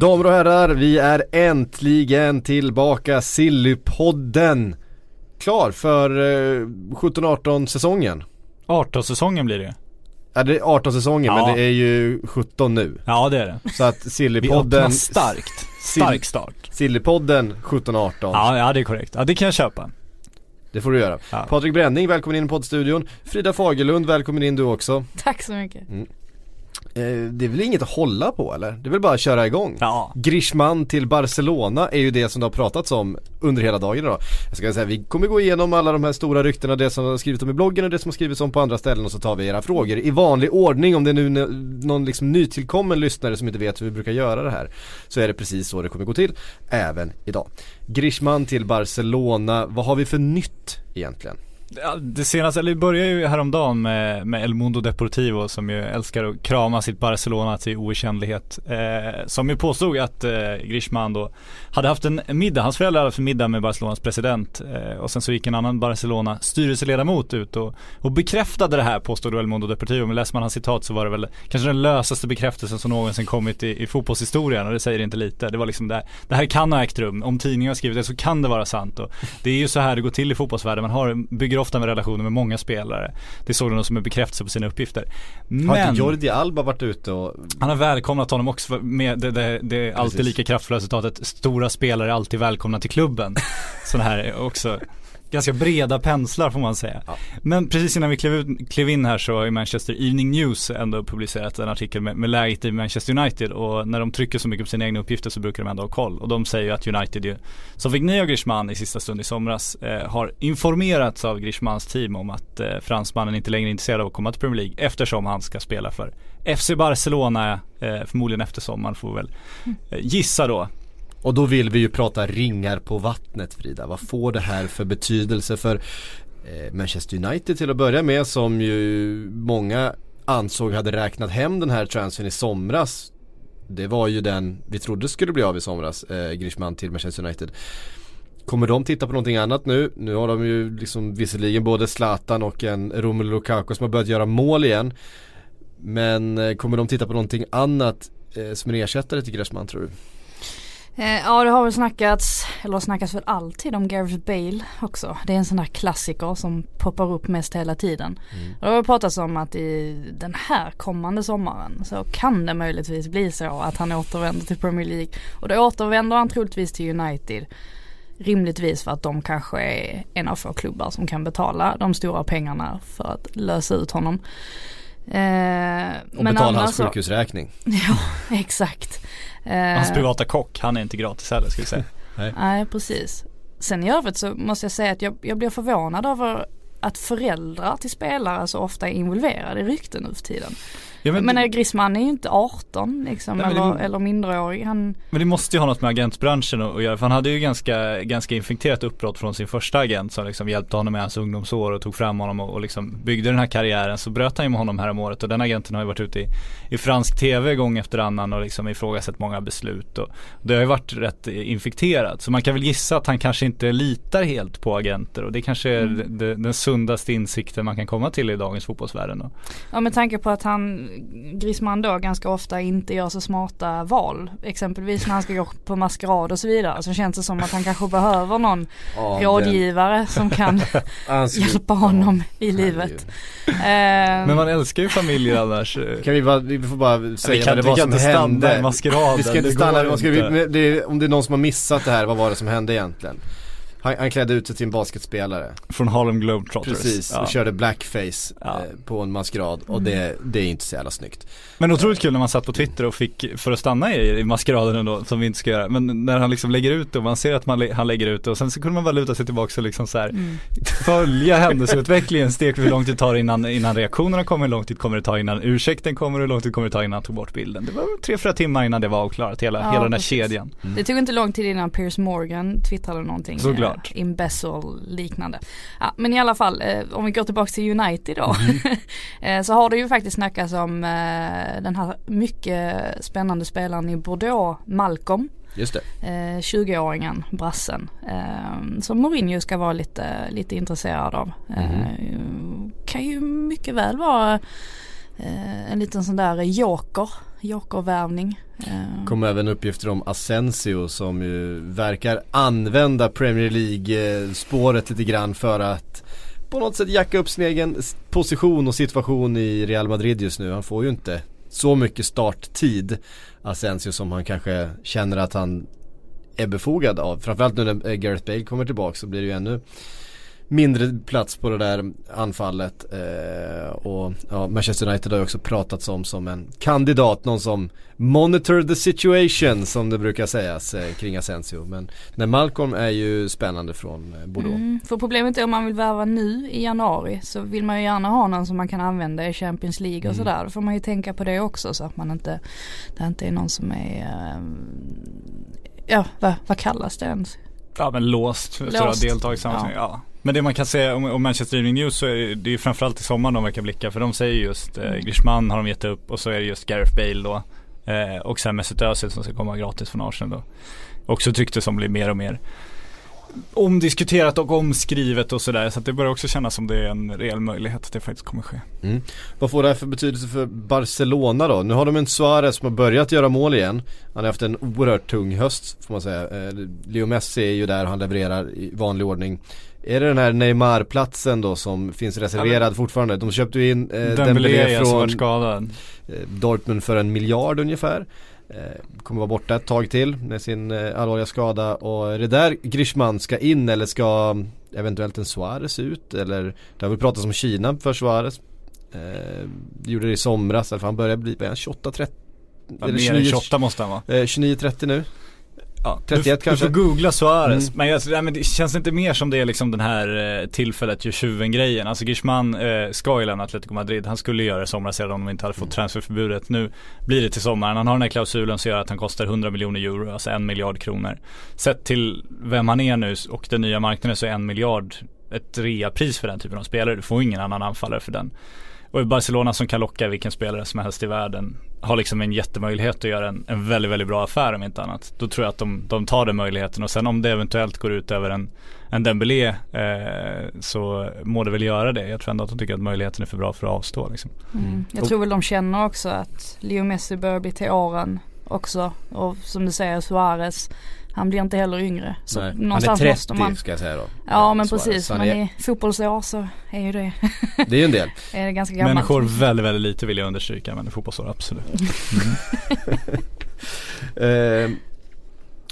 Damer och herrar, vi är äntligen tillbaka Sillypodden Klar för eh, 17-18 säsongen 18-säsongen blir det Ja det är 18 säsongen Ja. men det är ju 17 nu Ja det är det. Så att Vi Sillypodden starkt. Stark start. Sillypodden 17-18 Ja, ja det är korrekt. Ja det kan jag köpa. Det får du göra Ja. Patrik Bränning, välkommen in i poddstudion Frida Fagerlund, välkommen in du också Tack så mycket. eh, Det är väl inget att hålla på eller? Det är väl bara att köra igång Ja. Griezmann till Barcelona är ju det som det har pratats om under hela dagen idag. Jag ska säga vi kommer gå igenom alla de här stora ryktena, det som har skrivits om i bloggen och det som har skrivits om på andra ställen och så tar vi era frågor i vanlig ordning om det är nu någon liksom nytillkommen lyssnare som inte vet hur vi brukar göra det här. Så är det precis så det kommer gå till även idag. Griezmann till Barcelona, vad har vi för nytt egentligen? Ja, Det senaste, eller det började ju häromdagen med, med El Mundo Deportivo som ju älskar att krama sitt Barcelona till oigenkännlighet. Eh, som ju påstod att eh, Griezmann då hade haft en middag, hans föräldrar hade haft en middag med Barcelonas president eh, och sen så gick en annan Barcelona styrelseledamot ut och, och bekräftade det här påstod då El Mundo Deportivo. Men läser man hans citat så var det väl kanske den lösaste bekräftelsen som någonsin kommit i, i fotbollshistorien och det säger inte lite. Det var liksom det, det här kan ha ägt rum. Om tidningen har skrivit det så kan det vara sant och det är ju så här det går till i fotbollsvärlden. Man har, bygger ofta med relationer med många spelare. Det såg de som en bekräftelse på sina uppgifter. Har inte Men Jordi Alba varit ute och han har välkomnat honom också med det, det, det är alltid lika kraftfulla citatet Stora spelare är alltid välkomna till klubben. Sån här är också Ganska breda penslar får man säga. Ja. Men precis innan vi klev, ut, klev in här så har ju Manchester Evening News ändå publicerat en artikel med, med läget i Manchester United och när de trycker så mycket på sina egna uppgifter så brukar de ändå ha koll. Och de säger ju att United ju, som fick nya Griezmann i sista stund i somras, eh, har informerats av Griezmanns team om att eh, fransmannen inte längre är intresserad av att komma till Premier League eftersom han ska spela för FC Barcelona eh, förmodligen efter sommaren får vi väl eh, gissa då. Och då vill vi ju prata ringar på vattnet Frida. Vad får det här för betydelse för eh, Manchester United till att börja med som ju många ansåg hade räknat hem den här transfern i somras. Det var ju den vi trodde skulle bli av i somras, eh, Griezmann till Manchester United. Kommer de titta på någonting annat nu? Nu har de ju liksom visserligen både Zlatan och en Romelu Lukaku som har börjat göra mål igen. Men eh, kommer de titta på någonting annat eh, som en ersättare till Griezmann tror du? Eh, ja det har väl snackats, eller snackats väl alltid om Gareth Bale också. Det är en sån där klassiker som poppar upp mest hela tiden. Och det har pratats om att i den här kommande sommaren så kan det möjligtvis bli så att han återvänder till Premier League. Och då återvänder han troligtvis till United. Rimligtvis för att de kanske är en av få klubbar som kan betala de stora pengarna för att lösa ut honom. Eh, Och betala hans så- sjukhusräkning. Ja, exakt. Eh, Hans privata kock, han är inte gratis heller ska vi säga. Nej, precis. Sen i övrigt så måste jag säga att jag, jag blir förvånad över att föräldrar till spelare så ofta är involverade i rykten nu för tiden. Ja, Men, men, Griezmann är ju inte 18 liksom, Nej, eller, det- eller minderårig. Han, men det måste ju ha något med agentbranschen att göra för han hade ju ganska, ganska infekterat uppbrott från sin första agent som liksom hjälpte honom med hans ungdomsår och tog fram honom och, och liksom byggde den här karriären. Så bröt han ju med honom här om året och den agenten har ju varit ute i, i fransk tv gång efter annan och liksom ifrågasatt många beslut och det har ju varit rätt infekterat. Så man kan väl gissa att han kanske inte litar helt på agenter och det kanske är Mm. det, den sundaste insikten man kan komma till i dagens fotbollsvärlden. Då. ja med tanke på att han, Griezmann då ganska ofta inte gör så smarta val. Exempelvis när han ska gå på maskerad och så vidare. Så känns det som att han kanske behöver någon Ja, rådgivare som kan hjälpa honom i livet. Eh, Men man älskar ju familjer annars. Kan vi bara, vi får bara säga kan- vad det var som hände. i maskeraden, Vi ska inte det stanna, vi, det, om det är någon som har missat det här, vad var det som hände egentligen? Han, han klädde ut sig till en basketspelare. Från Harlem Globetrotters. Precis, Ja. och körde blackface Ja. eh, på en maskerad och det, det är inte så jävla snyggt. Men otroligt kul när man satt på Twitter och fick, för att stanna i, i maskeraden ändå, som vi inte ska göra. Men när han liksom lägger ut det och man ser att man, han lägger ut det och sen så kunde man bara luta sig tillbaka och liksom så här Mm. följa händelseutvecklingen steg för hur lång tid tar det innan, innan reaktionerna kommer, hur lång tid kommer det ta innan ursäkten kommer, hur lång tid kommer det ta innan han tog bort bilden. Det var tre, fyra timmar innan det var avklarat, hela, Ja, hela den här precis. kedjan. Det tog inte lång tid innan Piers Morgan twittrade någonting. Såklart. Eh, Embezzle liknande. Ja, men i alla fall, eh, om vi går tillbaka till United då. eh, så har det ju faktiskt snackats om eh, den här mycket spännande spelaren i Bordeaux, Malcolm. Just det. Eh, 20-åringen, brassen. Som Mourinho ska vara lite, lite intresserad av. Eh, kan ju mycket väl vara Eh, en liten sån där joker, jokervärvning. Eh, kom även uppgifter om Asensio som ju verkar använda Premier League-spåret lite grann för att på något sätt jacka upp sin egen position och situation i Real Madrid just nu. Han får ju inte så mycket starttid Asensio som han kanske känner att han är befogad av. Framförallt nu när eh, Gareth Bale kommer tillbaka så blir det ju ännu mindre plats på det där anfallet. Eh, och ja, Manchester United har ju också pratats om som en kandidat, någon som monitor the situation som det brukar sägas eh, kring Asensio. Men när Malcolm är ju spännande från eh, Bordeaux. Mm, för problemet är om man vill värva nu i januari så vill man ju gärna ha någon som man kan använda i Champions League och Mm. sådär. Då får man ju tänka på det också så att man inte, det inte är någon som är, ehm, ja vad, vad kallas det ens? Ja men låst, Låst. deltag i sammanhang. Ja. Men det man kan säga om, om Manchester Evening News så är det- ju framförallt i sommar de verkar blicka för de säger just eh, Griezmann har de gett upp och så är det just Gareth Bale då. Eh, och sen Mesut Özil som ska komma gratis från Arsenal då. Också ett rykte som blir mer och mer omdiskuterat och omskrivet och sådär. Så att det börjar också kännas som det är en reell möjlighet att det faktiskt kommer ske. Vad får det här för betydelse för Barcelona då? Nu har de en Suarez som har börjat göra mål igen. Han har haft en oerhört tung höst får man säga. Eh, Leo Messi är ju där han levererar i vanlig ordning. Är det den här Neymar-platsen då som finns reserverad fortfarande? De köpte ju in eh, Dembélé från eh, Dortmund för en miljard ungefär. Eh, kommer vara borta ett tag till med sin eh, allvarliga skada och är det där Griezmann ska in eller ska eventuellt en Suarez ut eller det har väl pratats om Kina för Suarez. Eh, gjorde det i somras, för han börjar bli, vad är han, 28, 30? Ja, än 28 måste han vara. eh, 29-30 nu. Ja, 31 du, kanske? Du får googla Suarez. Mm. Men, jag, nej, men det känns inte mer som det är liksom den här eh, tillfället gör tjuven grejen. Alltså Griezmann eh, ska ju lämna Atletico Madrid. Han skulle göra det i somras redan om de inte hade Mm. fått transferförbudet. Nu blir det till sommaren. Han har den här klausulen som gör att han kostar 100 miljoner euro, alltså en miljard kronor. Sett till vem han är nu och den nya marknaden så är en miljard ett reapris för den typen av spelare. Du får ingen annan anfallare för den. Och i Barcelona som kan locka vilken spelare som helst i världen har liksom en jättemöjlighet att göra en, en väldigt, väldigt bra affär om inte annat. Då tror jag att de, de tar den möjligheten och sen om det eventuellt går ut över en, en Dembélé eh, så må det väl göra det. Jag tror ändå att de tycker att möjligheten är för bra för att avstå liksom. Mm. Jag tror väl de känner också att Leo Messi börjar bli till åren också. Och som du säger Suarez, han blir inte heller yngre. Så Nej. Han är någonstans 30 måste man. ska jag säga då. Ja men precis, men är, i fotbollsår så är ju det, det är ju en del. är det ganska gammalt. Människor väldigt, väldigt lite vill jag understryka men i fotbollsår absolut. Eh,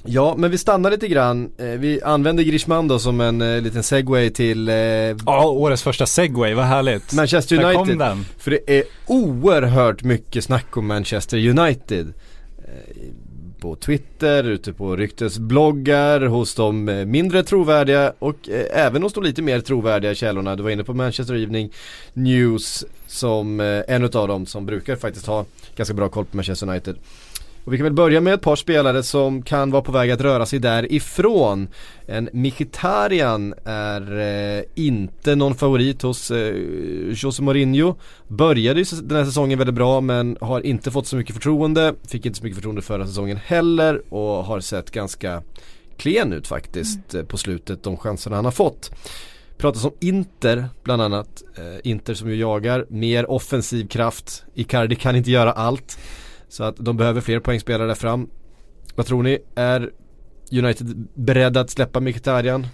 ja men vi stannar lite grann. Eh, vi använder Griezmann då som en eh, liten segway till eh, Ja, årets första segway, vad härligt. Manchester Där kom United. den. För det är oerhört mycket snack om Manchester United. På Twitter, ute på ryktesbloggar, hos de eh, mindre trovärdiga och eh, även hos de lite mer trovärdiga källorna. Du var inne på Manchester Evening News som eh, en av dem som brukar faktiskt ha ganska bra koll på Manchester United. Och vi kan väl börja med ett par spelare som kan vara på väg att röra sig därifrån. En Mkhitaryan är eh, inte någon favorit hos eh, Jose Mourinho. Började ju den här säsongen väldigt bra men har inte fått så mycket förtroende. Fick inte så mycket förtroende förra säsongen heller och har sett ganska klen ut faktiskt eh, på slutet de chanserna han har fått. Pratas om Inter bland annat. Eh, Inter som ju jagar mer offensiv kraft. Icardi kan inte göra allt. Så att de behöver fler poängspelare där fram. Vad tror ni? Är United beredda att släppa Mkhitaryan?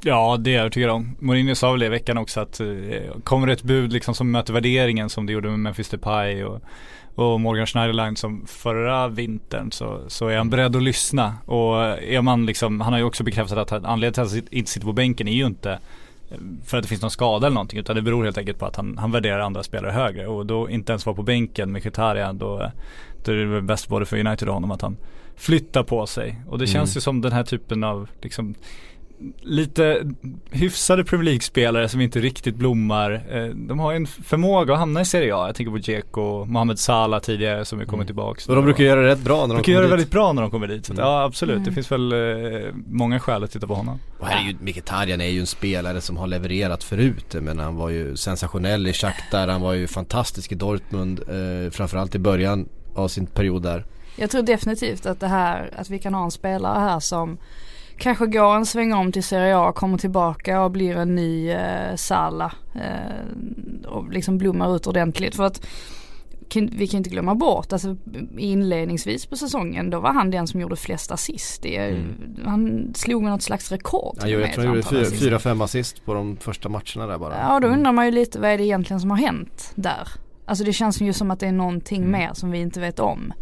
Ja det är jag övertygad om. Mourinho sa väl det i veckan också att eh, kommer det ett bud liksom som möter värderingen som det gjorde med Memphis Depay och, och Morgan Schneiderlein som förra vintern så, så är han beredd att lyssna. Och är man liksom, han har ju också bekräftat att anledningen till att han inte sitter på bänken är ju inte för att det finns någon skada eller någonting utan det beror helt enkelt på att han, han värderar andra spelare högre och då inte ens vara på bänken med Mkhitaryan då, då är det väl bäst både för United och honom att han flyttar på sig och det känns Mm. ju som den här typen av liksom lite hyfsade Premier League-spelare som inte riktigt blommar. Eh, De har ju en förmåga att hamna i Serie A. Jag tänker på Dzeko och Mohamed Salah tidigare som är kommit tillbaks. Och de brukar göra det rätt bra när de brukar kommer göra det dit. väldigt bra när de kommer dit. Så att, Mm. ja absolut, det Mm. finns väl eh, många skäl att titta på honom. Och här är ju, Mkhitaryan är ju en spelare som har levererat förut. Men han var ju sensationell i Shakhtar, han var ju fantastisk i Dortmund. Eh, framförallt i början av sin period där. Jag tror definitivt att det här, att vi kan ha en spelare här som kanske går en sväng om till Serie A, kommer tillbaka och blir en ny eh, Salah eh, och liksom blommar ut ordentligt. För att vi kan inte glömma bort, alltså inledningsvis på säsongen då var han den som gjorde flest assist. Mm. Han slog med något slags rekord. Gjorde, jag med tror han gjorde fyra, fem assist på de första matcherna där bara. Ja, då undrar man ju lite vad är det egentligen som har hänt där? Alltså det känns ju som att det är någonting Mm. mer som vi inte vet om.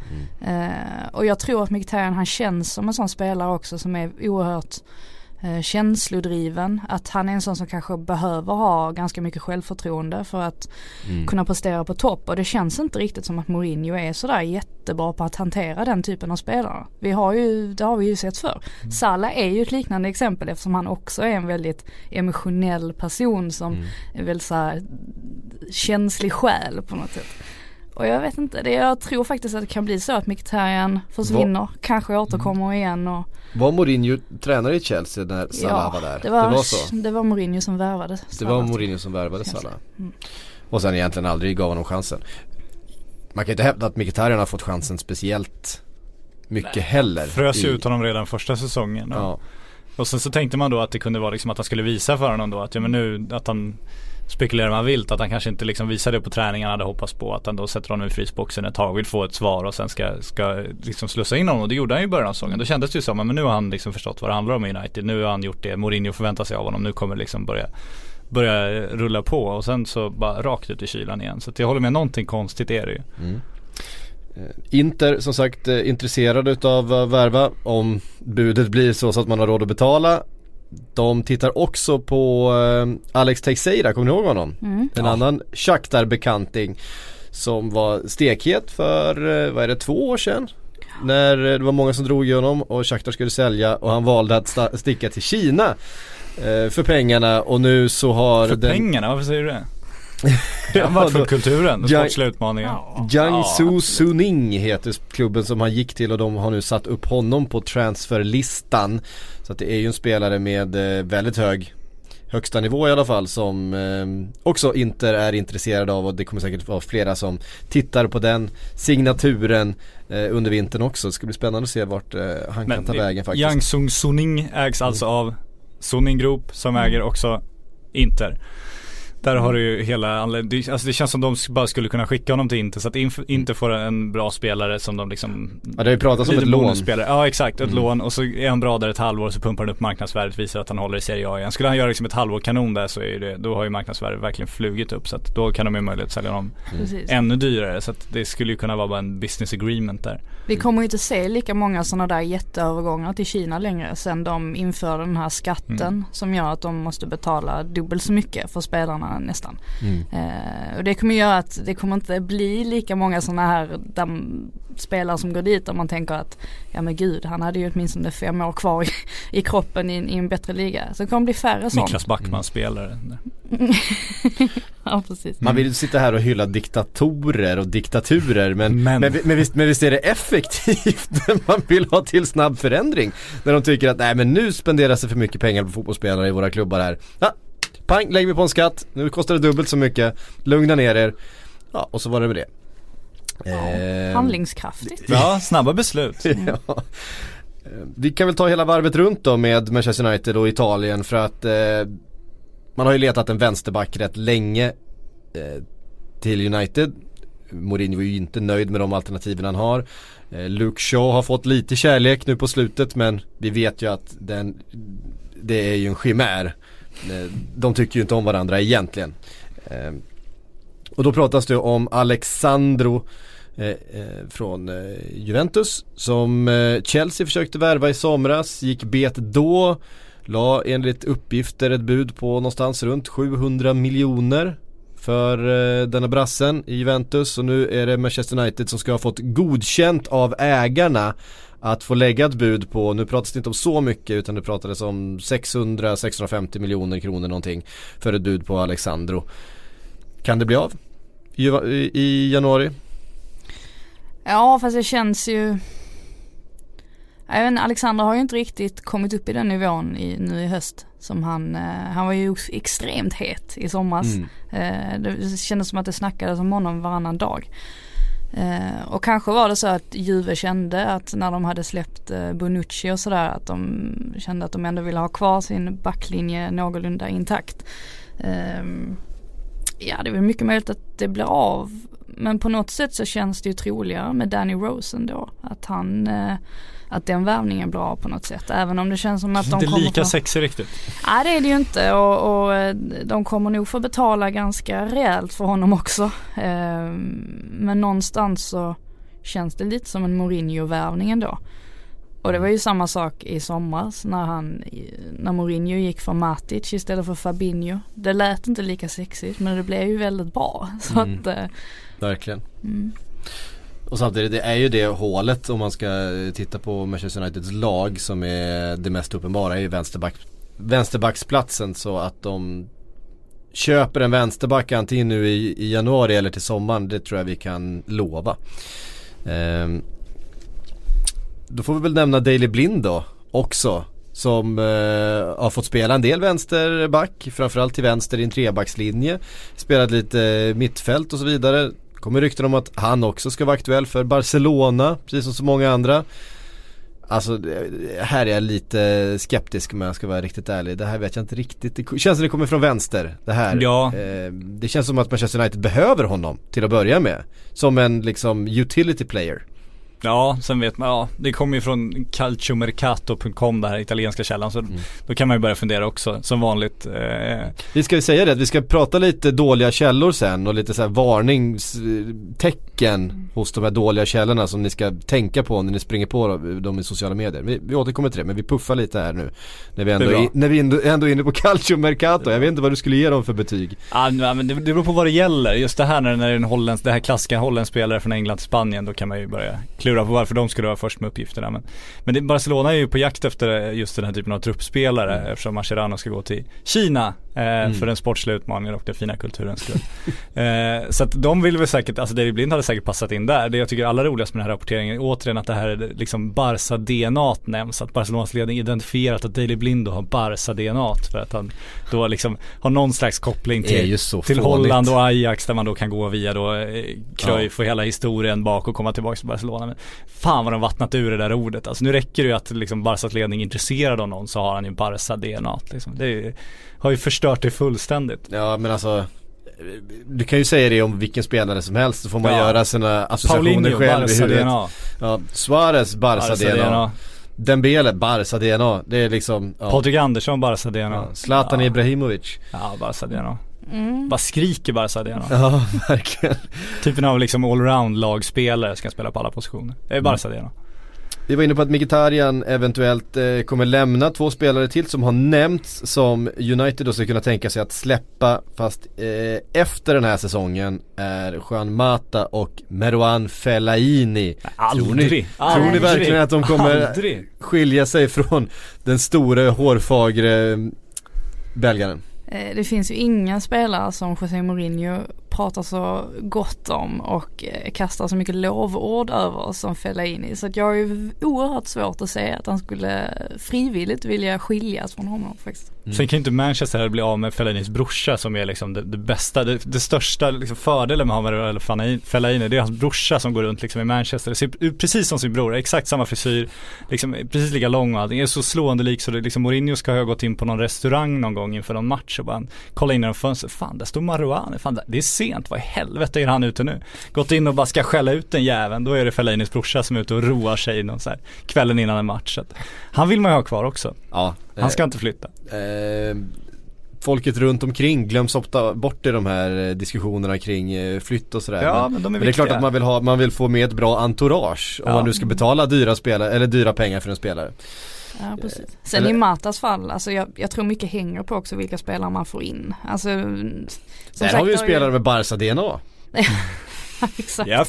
Eh, och jag tror att Mkhitaryan han känns som en sån spelare också som är oerhört känslodriven. Att han är en sån som kanske behöver ha ganska mycket självförtroende för att Mm. kunna prestera på topp. Och det känns inte riktigt som att Mourinho är sådär jättebra på att hantera den typen av spelare. Vi har ju, det har vi ju sett förr. Salah är ju ett liknande exempel eftersom han också är en väldigt emotionell person som Mm. är väldigt såhär känslig själ på något sätt. Och jag vet inte, det, jag tror faktiskt att det kan bli så att Mkhitaryan försvinner, kanske återkommer igen och Var Mourinho tränare i Chelsea när Salah var där? det var, det var så? det var Mourinho som värvade Det var Mourinho som värvade. Salah. Mm. Och sen egentligen aldrig gav honom chansen. Man kan inte hävda att Mkhitaryan har fått chansen speciellt mycket heller. Frös ju i- ut honom redan första säsongen. Ja. Och sen så tänkte man då att det kunde vara liksom att han skulle visa för honom då att ja men nu att han spekulerar man vilt att han kanske inte liksom visar det på träningen han hade hoppats på. Att han då sätter honom i frysboxen ett tag, vill få ett svar och sen ska, ska liksom slussa in honom. Och det gjorde han ju i början av säsongen. Då kändes det ju som, att nu har han liksom förstått vad det handlar om i United. Nu har han gjort det Mourinho förväntar sig av honom. Nu kommer det liksom börja börja rulla på och sen så bara rakt ut i kylan igen. Så jag håller med, någonting konstigt är det ju. Mm. Eh, Inter som sagt eh, intresserade utav att värva om budet blir så, så att man har råd att betala. De tittar också på eh, Alex Teixeira, kommer ni ihåg honom? Mm. En annan Shakhtar-bekanting som var stekhet för, eh, vad är det, två år sedan? När eh, det var många som drog i honom och Shakhtar skulle sälja och han valde att sta- sticka till Kina eh, för pengarna och nu så har För den pengarna, varför säger du det? Han var för kulturen, sportsliga utmaningen. Ja. Jiangsu Suning heter klubben som han gick till och de har nu satt upp honom på transferlistan. Så att det är ju en spelare med eh, väldigt hög högsta nivå i alla fall som eh, också Inter är intresserade av och det kommer säkert vara flera som tittar på den signaturen eh, under vintern också. Det ska bli spännande att se vart eh, han kan ta vägen faktiskt. Yang Sung Suning ägs alltså av Suning Group som äger också Inter. Där har du ju hela anledningen, det, alltså det känns som de bara skulle kunna skicka honom till Inter så att Inf- Inter får en bra spelare som de liksom Ja det har ju pratats om ett lån. bonusspelare. Ja exakt, ett Mm. lån och så är han bra där ett halvår så pumpar han upp marknadsvärdet visar att han håller i Serie A igen. Skulle han göra liksom ett halvår kanon där så är det, då har ju marknadsvärdet verkligen flugit upp så att då kan de ju möjlighet att sälja honom Precis. ännu dyrare så att det skulle ju kunna vara bara en business agreement där. Vi kommer ju inte se lika många sådana där jätteövergångar till Kina längre sen de införde den här skatten Mm. som gör att de måste betala dubbelt så mycket för spelarna nästan. Mm. Eh, och det kommer göra att det kommer inte bli lika många sådana här där, spelare som går dit och man tänker att ja men gud han hade ju åtminstone fem år kvar i, i kroppen i, i en bättre liga. Så det kommer bli färre sånt. Niklas Backman spelare. ja precis. Man vill ju sitta här och hylla diktatorer och diktaturer men, men. Men- Men, visst, men visst är det effektivt när man vill ha till snabb förändring. När de tycker att nej men nu spenderas det för mycket pengar på fotbollsspelare i våra klubbar här. Ja, pang lägger vi på en skatt, nu kostar det dubbelt så mycket, lugna ner er. Ja och så var det med det. Ehm, Handlingskraftigt. Ja, snabba beslut. ja. Eh, Vi kan väl ta hela varvet runt då med Manchester United och Italien för att eh, man har ju letat en vänsterback rätt länge eh, till United. Mourinho är ju inte nöjd med de alternativen han har. Eh, Luke Shaw har fått lite kärlek nu på slutet men vi vet ju att den, det är ju en chimär. Eh, de tycker ju inte om varandra egentligen. Eh, och då pratas det om Alexandro eh, från Juventus som Chelsea försökte värva i somras, gick bet då. La enligt uppgifter ett bud på någonstans runt 700 miljoner för eh, denna brassen i Juventus och nu är det Manchester United som ska ha fått godkänt av ägarna att få lägga ett bud på, nu pratas det inte om så mycket utan det pratades om 600-650 miljoner kronor någonting för ett bud på Alexandro. Kan det bli av? I, januari? Ja fast det känns ju jag vet inte, Alexander har ju inte riktigt kommit upp i den nivån i, nu i höst. Som han, eh, han var ju extremt het i somras. Mm. Eh, det kändes som att det snackades om honom varannan dag. Eh, och kanske var det så att Juve kände att när de hade släppt eh, Bonucci och sådär att de kände att de ändå ville ha kvar sin backlinje någorlunda intakt. Eh, ja det är väl mycket möjligt att det blir av. Men på något sätt så känns det ju troligare med Danny Rose ändå. Att han, eh, att den värvningen blir av på något sätt. Även om det känns som att de Inte kommer lika få... sexig riktigt. Nej det är det ju inte och, och eh, de kommer nog få betala ganska rejält för honom också. Ehm, Men någonstans så känns det lite som en Mourinho-värvning ändå. Och det var ju samma sak i somras när han, när Mourinho gick för Matic istället för Fabinho. Det lät inte lika sexigt men det blev ju väldigt bra. Så Mm. att, eh, Verkligen. mm. Och samtidigt, det är ju det hålet om man ska titta på Manchester Uniteds lag som är det mest uppenbara är ju vänsterback, vänsterbacksplatsen så att de köper en vänsterback antingen nu i, i januari eller till sommaren, det tror jag vi kan lova. Ehm, då får vi väl nämna Daily Blind då också. Som eh, har fått spela en del vänsterback, framförallt till vänster i en trebackslinje. Spelat lite mittfält och så vidare. Kommer rykten om att han också ska vara aktuell för Barcelona, precis som så många andra. Alltså här är jag lite skeptisk om jag ska vara riktigt ärlig. Det här vet jag inte riktigt. Det känns som det kommer från vänster. Det här. Ja. Eh, det känns som att Manchester United behöver honom till att börja med. Som en liksom utility player. Ja, sen vet man, ja det kommer ju från calciomercato.com det här italienska källan så då kan man ju börja fundera också som vanligt. Eh, Vi ska ju säga det, att vi ska prata lite dåliga källor sen och lite så här varningstecken hos de här dåliga källorna som ni ska tänka på när ni springer på dem i sociala medier. Vi, vi återkommer till det, men vi puffar lite här nu. När vi ändå, är är, när vi ändå, ändå är inne på Calcio Mercato. Jag vet inte vad du skulle ge dem för betyg. Ja men det, det beror på vad det gäller. Just det här när, när det är en holländsk, det här klassiska holländsk spelare från England till Spanien då kan man ju börja klura på varför de skulle vara först med uppgifterna. Men, men det, Barcelona är ju på jakt efter just den här typen av truppspelare eftersom Mascherano ska gå till Kina eh, för den sportsliga utmaningen och den fina kulturens skull. eh, så att de vill väl säkert, alltså David Blind hade säkert passat in där. Det jag tycker är allra roligast med den här rapporteringen är återigen att det här är liksom Barca-DNA nämns. Att Barcelonas ledning identifierat att Daily Blind då har Barca-DNA för att han då liksom har någon slags koppling till, till. Holland och Ajax där man då kan gå via då eh, Cruyff och hela historien bak och komma tillbaka till Barcelona. Men fan vad de vattnat ur det där ordet. Alltså nu räcker det ju att liksom Barcas ledning är intresserad av någon så har han ju Barca-DNA liksom. Det är, har ju förstört det fullständigt. Ja men alltså du kan ju säga det om vilken spelare som helst så får man Ja. göra sina associationer Paulinho, själv i huvudet. Barca-DNA. Ja, Suarez, Barca DNA. Barca-DNA. Dembele, Barca DNA. Det är liksom, ja. Patrik Andersson, Barca-DNA. Ja, Zlatan ja. Ibrahimovic. Ja, Barca-DNA. Mm. Bara skriker Barca-DNA. Ja, verkligen. Typen av liksom allround lagspelare ska spela på alla positioner. Det är Mm. Barca-DNA. Vi var inne på att Mkhitaryan eventuellt eh, kommer lämna två spelare till som har nämnts som United då ska kunna tänka sig att släppa fast eh, efter den här säsongen är Juan Mata och Merouan Fellaini. Tror ni, Aldrig. tror ni verkligen att de kommer Aldrig. skilja sig från den store hårfagre mm, belgaren? Eh, Det finns ju inga spelare som José Mourinho pratar så gott om och eh, kastar så mycket lovord över som Fellaini. Så att jag har ju oerhört svårt att säga att han skulle frivilligt vilja skiljas från honom faktiskt. Mm. Sen kan ju inte Manchester bli av med Fellainis brorsa som är liksom det, det bästa, det, det största liksom fördelen med Hamar eller Fellaini- Fellaini, det är hans brorsa som går runt liksom i Manchester. Det ser precis som sin bror, exakt samma frisyr, liksom precis lika lång och allting. Är så slående lik så det liksom Mourinho ska ha gått in på någon restaurang någon gång inför någon match och bara kolla in genom fönstret, fan där står Marouane, fan där- det är sent, vad i helvete är han ute nu? Gått in och bara ska skälla ut den jäveln, då är det Fellinis brorsa som är ute och roar sig någon så här, kvällen innan en match. Han vill man ju ha kvar också, Ja, han ska inte flytta. eh, folket runt omkring glöms ofta bort i de här eh, diskussionerna kring eh, flytt och sådär. Ja, men de är men det är klart att man vill, ha, man vill få med ett bra entourage om Ja. man nu ska betala dyra, spelare, eller dyra pengar för en spelare. Ja precis. Sen eller- i Matas fall, alltså jag, jag tror mycket hänger på också vilka spelare man får in. Alltså, som Där har vi ju spelare med Barca-DNA. Exakt. Ja,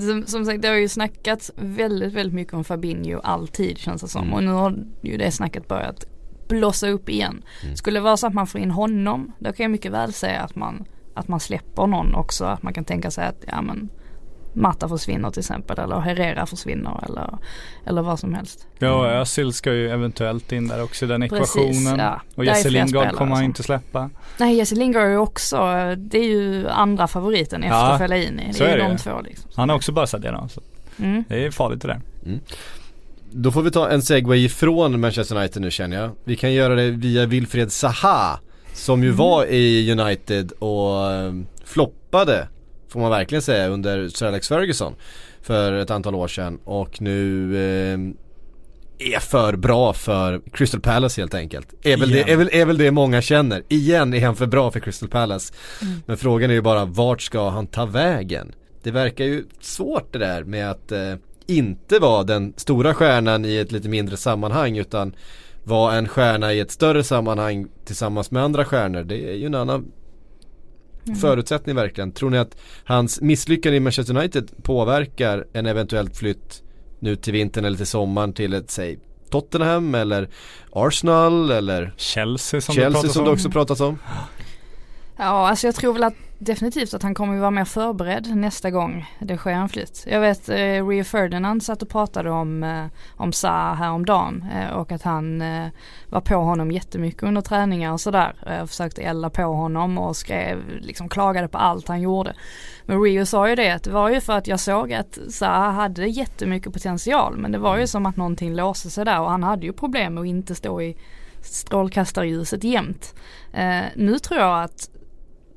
Som, som sagt det har ju snackats väldigt väldigt mycket om Fabinho alltid känns det som. Och nu har ju det snacket börjat blossa upp igen. Skulle det vara så att man får in honom då kan jag mycket väl säga att man, att man släpper någon också. Att man kan tänka sig att ja men Matta försvinner till exempel eller Herrera försvinner eller, eller vad som helst. ja och Özil ska ju eventuellt in där också i den Precis, ekvationen. ja. Och är Jesse Lingard kommer han som- inte släppa. Nej Jesse Lingard är ju också, det är ju andra favoriten efter Ja, Fellaini. så Det är är ju det de två liksom. Han har också bara DNA så Mm. det är farligt det där. Då får vi ta en segway ifrån Manchester United nu känner jag. Vi kan göra det via Wilfred Zaha som ju var i United och eh, floppade får man verkligen säga under Sir Alex Ferguson för ett antal år sedan och nu eh, är för bra för Crystal Palace helt enkelt. Är väl, det, är, väl, är väl det många känner. Igen är han för bra för Crystal Palace. Men frågan är ju bara vart ska han ta vägen? Det verkar ju svårt det där med att eh, inte vara den stora stjärnan i ett lite mindre sammanhang utan vara en stjärna i ett större sammanhang tillsammans med andra stjärnor. Det är ju en annan förutsättning verkligen. Tror ni att hans misslyckande i Manchester United påverkar en eventuell flytt nu till vintern eller till sommaren till ett, säg Tottenham eller Arsenal eller Chelsea som det Chelsea pratas som det också pratas om? Ja, alltså jag tror väl att definitivt att han kommer vara mer förberedd nästa gång det sker en flytt. Jag vet eh, Rio Ferdinand satt och pratade om, eh, om Sa häromdagen eh, och att han eh, var på honom jättemycket under träningar och sådär. Eh, försökte elda på honom och skrev, liksom klagade på allt han gjorde. Men Rio sa ju det att det var ju för att jag såg att Sa hade jättemycket potential men det var ju som att någonting låste sig där och han hade ju problem med att inte stå i strålkastarljuset jämt. Eh, nu tror jag att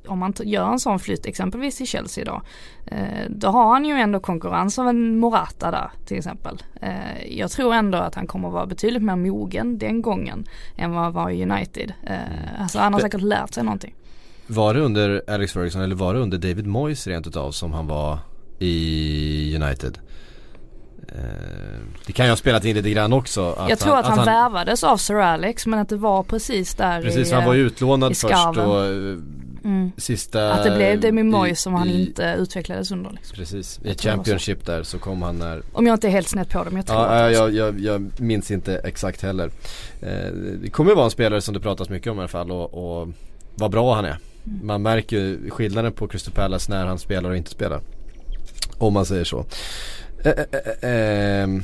om man gör en sån flytt exempelvis till Chelsea då. Eh, då har han ju ändå konkurrens av en Morata där till exempel. Eh, jag tror ändå att han kommer vara betydligt mer mogen den gången än vad han var i United. Eh, alltså han har säkert lärt sig någonting. Var det under Alex Ferguson eller var det under David Moyes rent utav som han var i United? Det kan ju ha spelat in lite grann också. Jag tror att, han, värvades av Sir Alex men att det var precis där Precis, i, han var ju utlånad i först och mm, sista att det blev Demi Moyes som han i- inte utvecklades under. Liksom. Precis, i. Championship där så kom han när Om jag inte är helt snett på dem, jag tror Ja, jag, jag, jag minns inte exakt heller. Eh, det kommer ju vara en spelare som det pratas mycket om i alla fall och, och vad bra han är. Mm. Man märker ju skillnaden på Crystal Palace när han spelar och inte spelar. Om man säger så. Eh, eh, eh, ehm,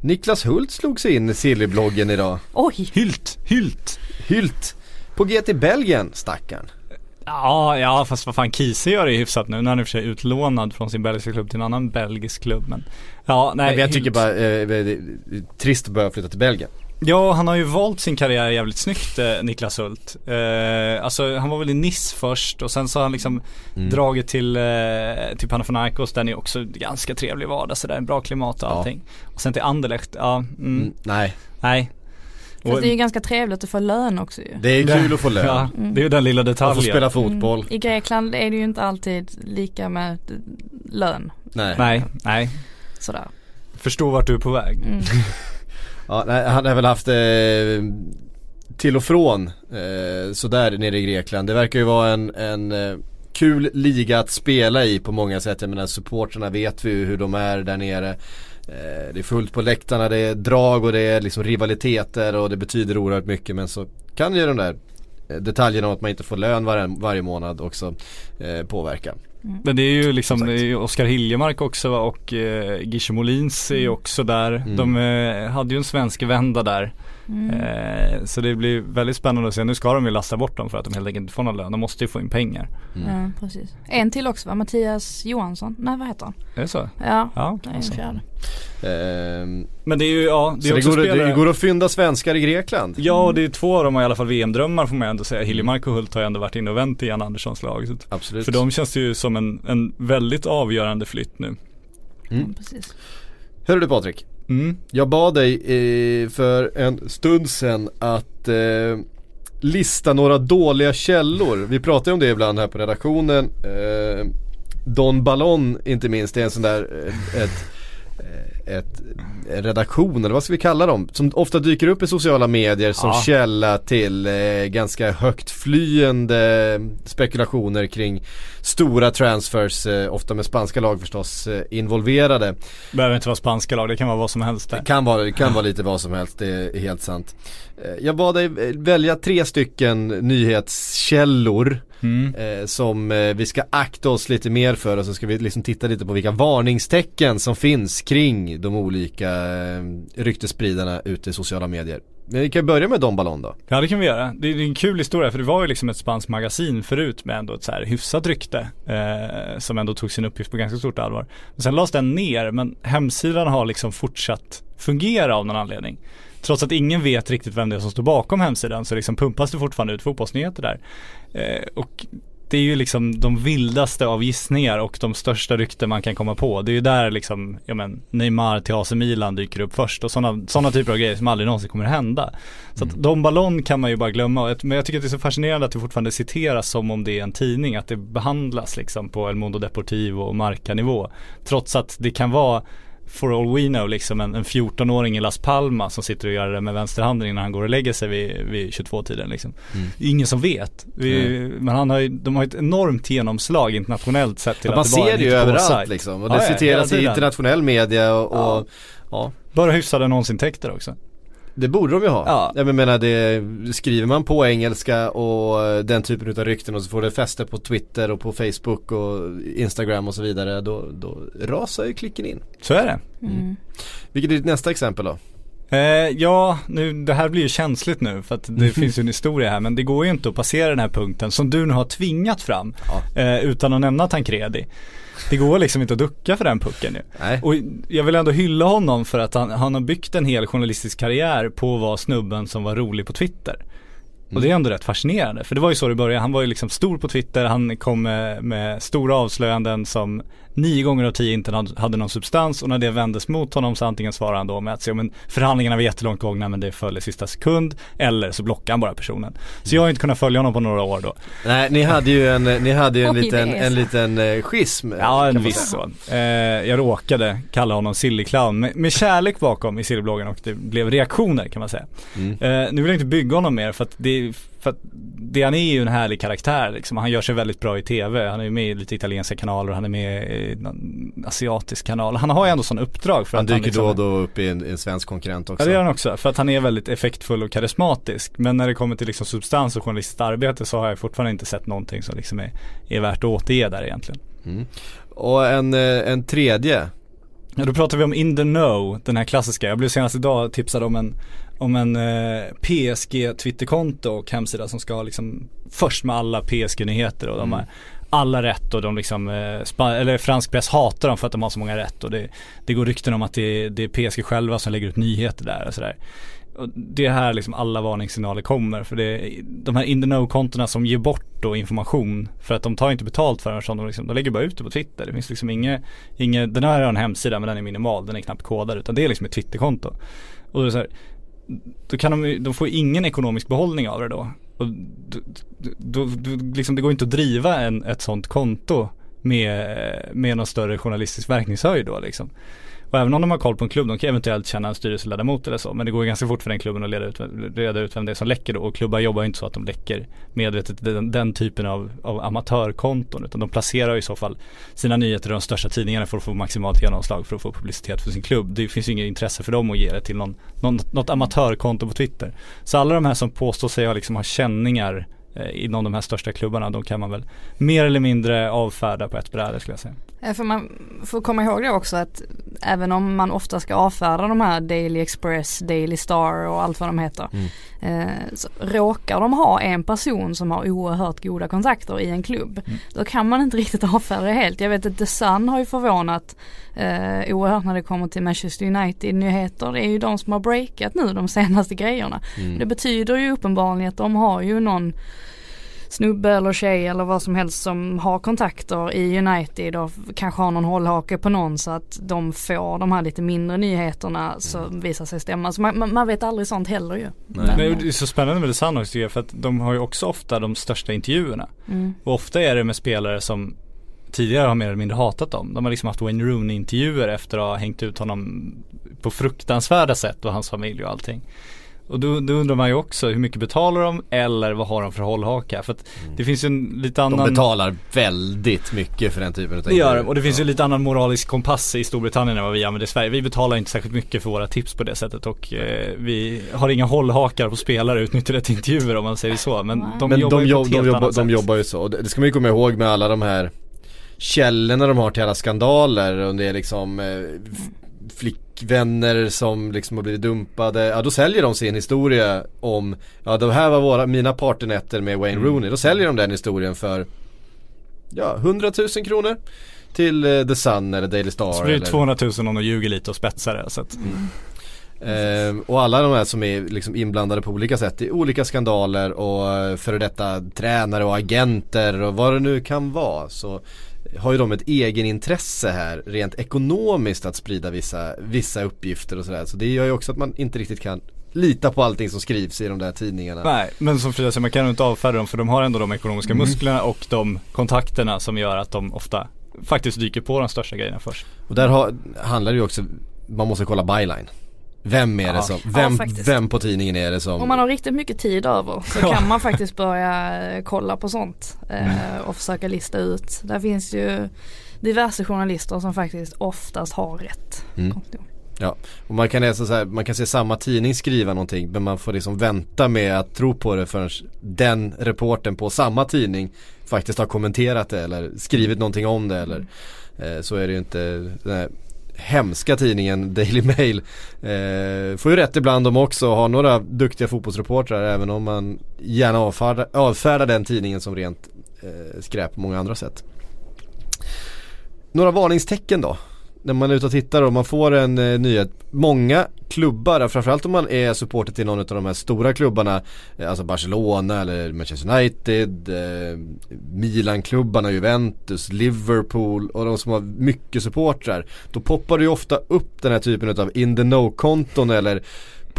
Niklas Hult slog sig in i Sillybloggen idag. Oj! Hylt, hylt! Hylt. På GT Belgien, stackarn. Ja, ja fast vad fan Kiese gör det hyfsat nu. Nu är han i och för sig utlånad från sin belgiska klubb till en annan belgisk klubb men Ja, nej. Men jag tycker Hylt. bara, eh, det är trist att börja flytta till Belgien. Ja, han har ju valt sin karriär jävligt snyggt eh, Niklas Hult. Eh, alltså han var väl i Nice först och sen så har han liksom Mm. dragit till, eh, till Panathinaikos. Den är också ganska trevlig vardag sådär, bra klimat och Ja. allting. Och sen till Anderlecht, ja, mm, Mm, nej, nej. Fast det är ju ganska trevligt att få lön också ju. det är kul att få lön. Ja, det är ju den lilla Att få detaljen. spela fotboll. Mm. I Grekland är det ju inte alltid lika med lön. Nej. Nej, nej. Sådär. Förstår vart du är på väg. Ja, nej, han har väl haft eh, till och från eh, sådär nere i Grekland. Det verkar ju vara en, en eh, kul liga att spela i på många sätt. Jag menar supportrarna vet vi ju hur de är där nere. Eh, det är fullt på läktarna, det är drag och det är liksom rivaliteter och det betyder oerhört mycket men så kan ju de där eh, detaljerna om att man inte får lön var, varje månad också eh, påverka. Men det är ju liksom är Oskar Hiljemark också och eh, Gische Molins är ju också där. Mm. De eh, hade ju en svensk vända där. Mm. Eh, så det blir väldigt spännande att se. Nu ska de ju lasta bort dem för att de helt enkelt inte får någon lön. De måste ju få in pengar. Ja, precis. En till också va? Mattias Johansson? Nej vad heter han? Är det så? Ja, Ja, det är en alltså. fjärde. Ehm, Men det är ju, ja, det är så det också går, spelare. det går att fynda svenskar i Grekland. Ja, och det är två av dem i alla fall VM-drömmar får man ändå säga. Hiljemark och Hult har ju ändå varit inne och vänt i Jan Anderssons lag. Absolut. för dem känns det ju som en, en väldigt avgörande flytt nu. Mm. Ja, precis. Hörru du Patrik. Mm. Jag bad dig eh, för en stund sedan att eh, lista några dåliga källor. Vi pratar ju om det ibland här på redaktionen. Eh, Don Ballon inte minst, det är en sån där eh, ett, eh, ett, redaktion eller vad ska vi kalla dem? Som ofta dyker upp i sociala medier som Ja. källa till eh, ganska högt flyende spekulationer kring stora transfers, eh, ofta med spanska lag förstås, eh, involverade. Behöver inte vara spanska lag, det kan vara vad som helst där. Det kan vara, det kan vara lite vad som helst, det är helt sant. Eh, Jag bad dig eh, välja tre stycken nyhetskällor Mm. eh, som eh, vi ska akta oss lite mer för och så ska vi liksom titta lite på vilka varningstecken som finns kring de olika eh, ryktespridarna ute i sociala medier. Men vi kan börja med Don Ballon då. Ja det kan vi göra. Det är en kul historia för det var ju liksom ett spanskt magasin förut med ändå ett så här hyfsat rykte. Eh, som ändå tog sin uppgift på ganska stort allvar. Men sen lades den ner men hemsidan har liksom fortsatt fungera av någon anledning. Trots att ingen vet riktigt vem det är som står bakom hemsidan så liksom pumpas det fortfarande ut fotbollsnyheter där. Eh, och det är ju liksom de vildaste av gissningar och de största rykten man kan komma på. Det är ju där liksom, ja men Neymar till AC Milan dyker upp först och sådana såna typer av grejer som aldrig någonsin kommer att hända. Så att de ballon kan man ju bara glömma. Men jag tycker att det är så fascinerande att det fortfarande citeras som om det är en tidning. Att det behandlas liksom på El Mundo Deportivo och Marca-nivå. Trots att det kan vara for all we know liksom en, en 14-åring i Las Palmas som sitter och gör det med vänsterhanden innan han går och lägger sig vid, vid 22-tiden liksom. Är ingen som vet. Vi, Men han har ju, de har ett enormt genomslag internationellt sett till man att det var ser en det ju överallt liksom och det Ja, ja, citeras i tiden. internationell media och, och Ja. ja. Bara hyfsade annonsintäkter också. Det borde de ju ha. Ja. Jag menar det, skriver man på engelska och den typen av rykten och så får det fäste på Twitter och på Facebook och Instagram och så vidare då, då rasar ju klicken in. Så är det. Mm. Vilket är ditt nästa exempel då? Eh, ja, nu, det här blir ju känsligt nu för att det finns ju en historia här men det går ju inte att passera den här punkten som du nu har tvingat fram eh, utan att nämna Tancredi. Det går liksom inte att ducka för den pucken nu. Nej. Och jag vill ändå hylla honom för att han, han har byggt en hel journalistisk karriär på att vara snubben som var rolig på Twitter. Och det är ändå rätt fascinerande för det var ju så det började. Han var ju liksom stor på Twitter, han kom med, med stora avslöjanden som nio gånger av tio inte hade- någon substans och när det vändes mot honom så antingen svarade han då med att säga men förhandlingarna var jättelångt gångna men det föll i sista sekund eller så blockade han bara personen. Så jag har inte kunnat följa honom på några år då. Nej ni hade ju en, ni hade ju en Oj, liten, en liten eh, schism Ja, en viss så. Eh, jag råkade kalla honom silly clown med, med kärlek bakom i Sillybloggen och det blev reaktioner kan man säga. Mm. Eh, nu vill jag inte bygga honom mer för att det, för att det han är ju en härlig karaktär liksom. Han gör sig väldigt bra i tv. Han är ju med i lite italienska kanaler han är med i någon asiatisk kanal. Han har ju ändå sån uppdrag för Han att han dyker liksom, då och då upp i en, en svensk konkurrent också. Ja det gör han också, för att han är väldigt effektfull och karismatisk. Men när det kommer till liksom substans och journalistiskt arbete så har jag fortfarande inte sett någonting som liksom är, är värt att återge där egentligen. Och en, eh, en tredje. Ja, då pratar vi om In the Know, den här klassiska. Jag blev senast idag tipsad om en, om en eh, PSG Twitterkonto och hemsida som ska ha liksom först med alla PSG-nyheter och de har alla rätt och de liksom, eh, eller fransk press hatar dem för att de har så många rätt och det, det går rykten om att det, det är PSG själva som lägger ut nyheter där och sådär. Och det är här liksom alla varningssignaler kommer för det är de här in the know-kontona som ger bort då information för att de tar inte betalt för den de, liksom, de lägger bara ut det på Twitter. Det finns liksom inget, inget den här har en hemsida men den är minimal, den är knappt kodad utan det är liksom ett Twitterkonto. Och det är så här, då kan de, de får ingen ekonomisk behållning av det då. Och då, då, då liksom, det går inte att driva en, ett sånt konto med, med någon större journalistisk verkningshöjd då liksom. Och även om de har koll på en klubb, de kan eventuellt känna en styrelseledamot eller så. Men det går ganska fort för den klubben att leda ut, reda ut vem det är som läcker då. Och klubbar jobbar ju inte så att de läcker medvetet den, den typen av, av amatörkonton. Utan de placerar i så fall sina nyheter i de största tidningarna för att få maximalt genomslag för att få publicitet för sin klubb. Det finns ju inget intresse för dem att ge det till någon, någon, något amatörkonto på Twitter. Så alla de här som påstår sig ha, liksom, ha känningar eh, inom de här största klubbarna, de kan man väl mer eller mindre avfärda på ett bräde skulle jag säga. Ja, för man får komma ihåg det också att även om man ofta ska avfärda de här Daily Express, Daily Star och allt vad de heter. Mm. Eh, så råkar de ha en person som har oerhört goda kontakter i en klubb. Mm. Då kan man inte riktigt avfärda det helt. Jag vet att The Sun har ju förvånat eh, oerhört när det kommer till Manchester United-nyheter. Det är ju de som har breakat nu de senaste grejerna. Mm. Det betyder ju uppenbarligen att de har ju någon snubbe eller tjej eller vad som helst som har kontakter i United och kanske har någon hållhake på någon så att de får de här lite mindre nyheterna som visar sig stämma. Så man, man- vet aldrig sånt heller ju. Nej. Det är så spännande med Sun också för att de har ju också ofta de största intervjuerna. Mm. Och ofta är det med spelare som tidigare har mer eller mindre hatat dem. De har liksom haft Wayne Rooney intervjuer efter att ha hängt ut honom på fruktansvärda sätt och hans familj och allting. Och då, då undrar man ju också hur mycket betalar de eller vad har de för hållhaka? För att det finns ju en lite annan De betalar väldigt mycket för den typen av Det gör de och det finns ju lite annan moralisk kompass i Storbritannien än vad vi använder i Sverige. Vi betalar inte särskilt mycket för våra tips på det sättet och eh, vi har inga hållhakar på spelare utnyttjade till intervjuer om man säger så. Men de Men jobbar de, ju på ett de, helt jobbar, annat de sätt. jobbar ju så. Det ska man ju komma ihåg med alla de här källorna de har till alla skandaler. Och det är liksom eh, flickvänner som liksom har blivit dumpade. Ja då säljer de sin historia om, ja det här var våra, mina partynätter med Wayne Mm. Rooney. Då säljer de den historien för, ja 100 000 kronor. Till eh, The Sun eller Daily Star. Så blir det eller, 200 000 om de ljuger lite och spetsar det. Så att, Ehm, och alla de här som är liksom inblandade på olika sätt i olika skandaler och eh, före detta tränare och agenter och vad det nu kan vara så har ju de ett egenintresse här rent ekonomiskt att sprida vissa, vissa uppgifter och sådär. Så det gör ju också att man inte riktigt kan lita på allting som skrivs i de där tidningarna. Nej, men som Frida säger, man kan inte avfärda dem för de har ändå de ekonomiska Mm. musklerna och de kontakterna som gör att de ofta faktiskt dyker på de största grejerna först. Och där har, handlar det ju också, man måste kolla byline. Vem är Ja. det som, Ja, vem, faktiskt. vem på tidningen är det som Om man har riktigt mycket tid över så Ja. kan man faktiskt börja eh, kolla på sånt eh, och försöka lista ut. Där finns ju diverse journalister som faktiskt oftast har rätt. Mm. Ja, och man kan, läsa så här, man kan se samma tidning skriva någonting men man får liksom vänta med att tro på det förrän den reporten på samma tidning faktiskt har kommenterat det eller skrivit någonting om det eller eh, så är det ju inte hemska tidningen Daily Mail eh, får ju rätt ibland de också och har några duktiga fotbollsreportrar även om man gärna avfärdar, avfärdar den tidningen som rent eh, skräp på många andra sätt. Några varningstecken då? När man är ute och tittar och man får en eh, nyhet. Många klubbar, framförallt om man är supporter till någon av de här stora klubbarna. Eh, alltså Barcelona eller Manchester United, eh, Milan-klubbarna, Juventus, Liverpool och de som har mycket supportrar. Då poppar det ju ofta upp den här typen av in the know-konton eller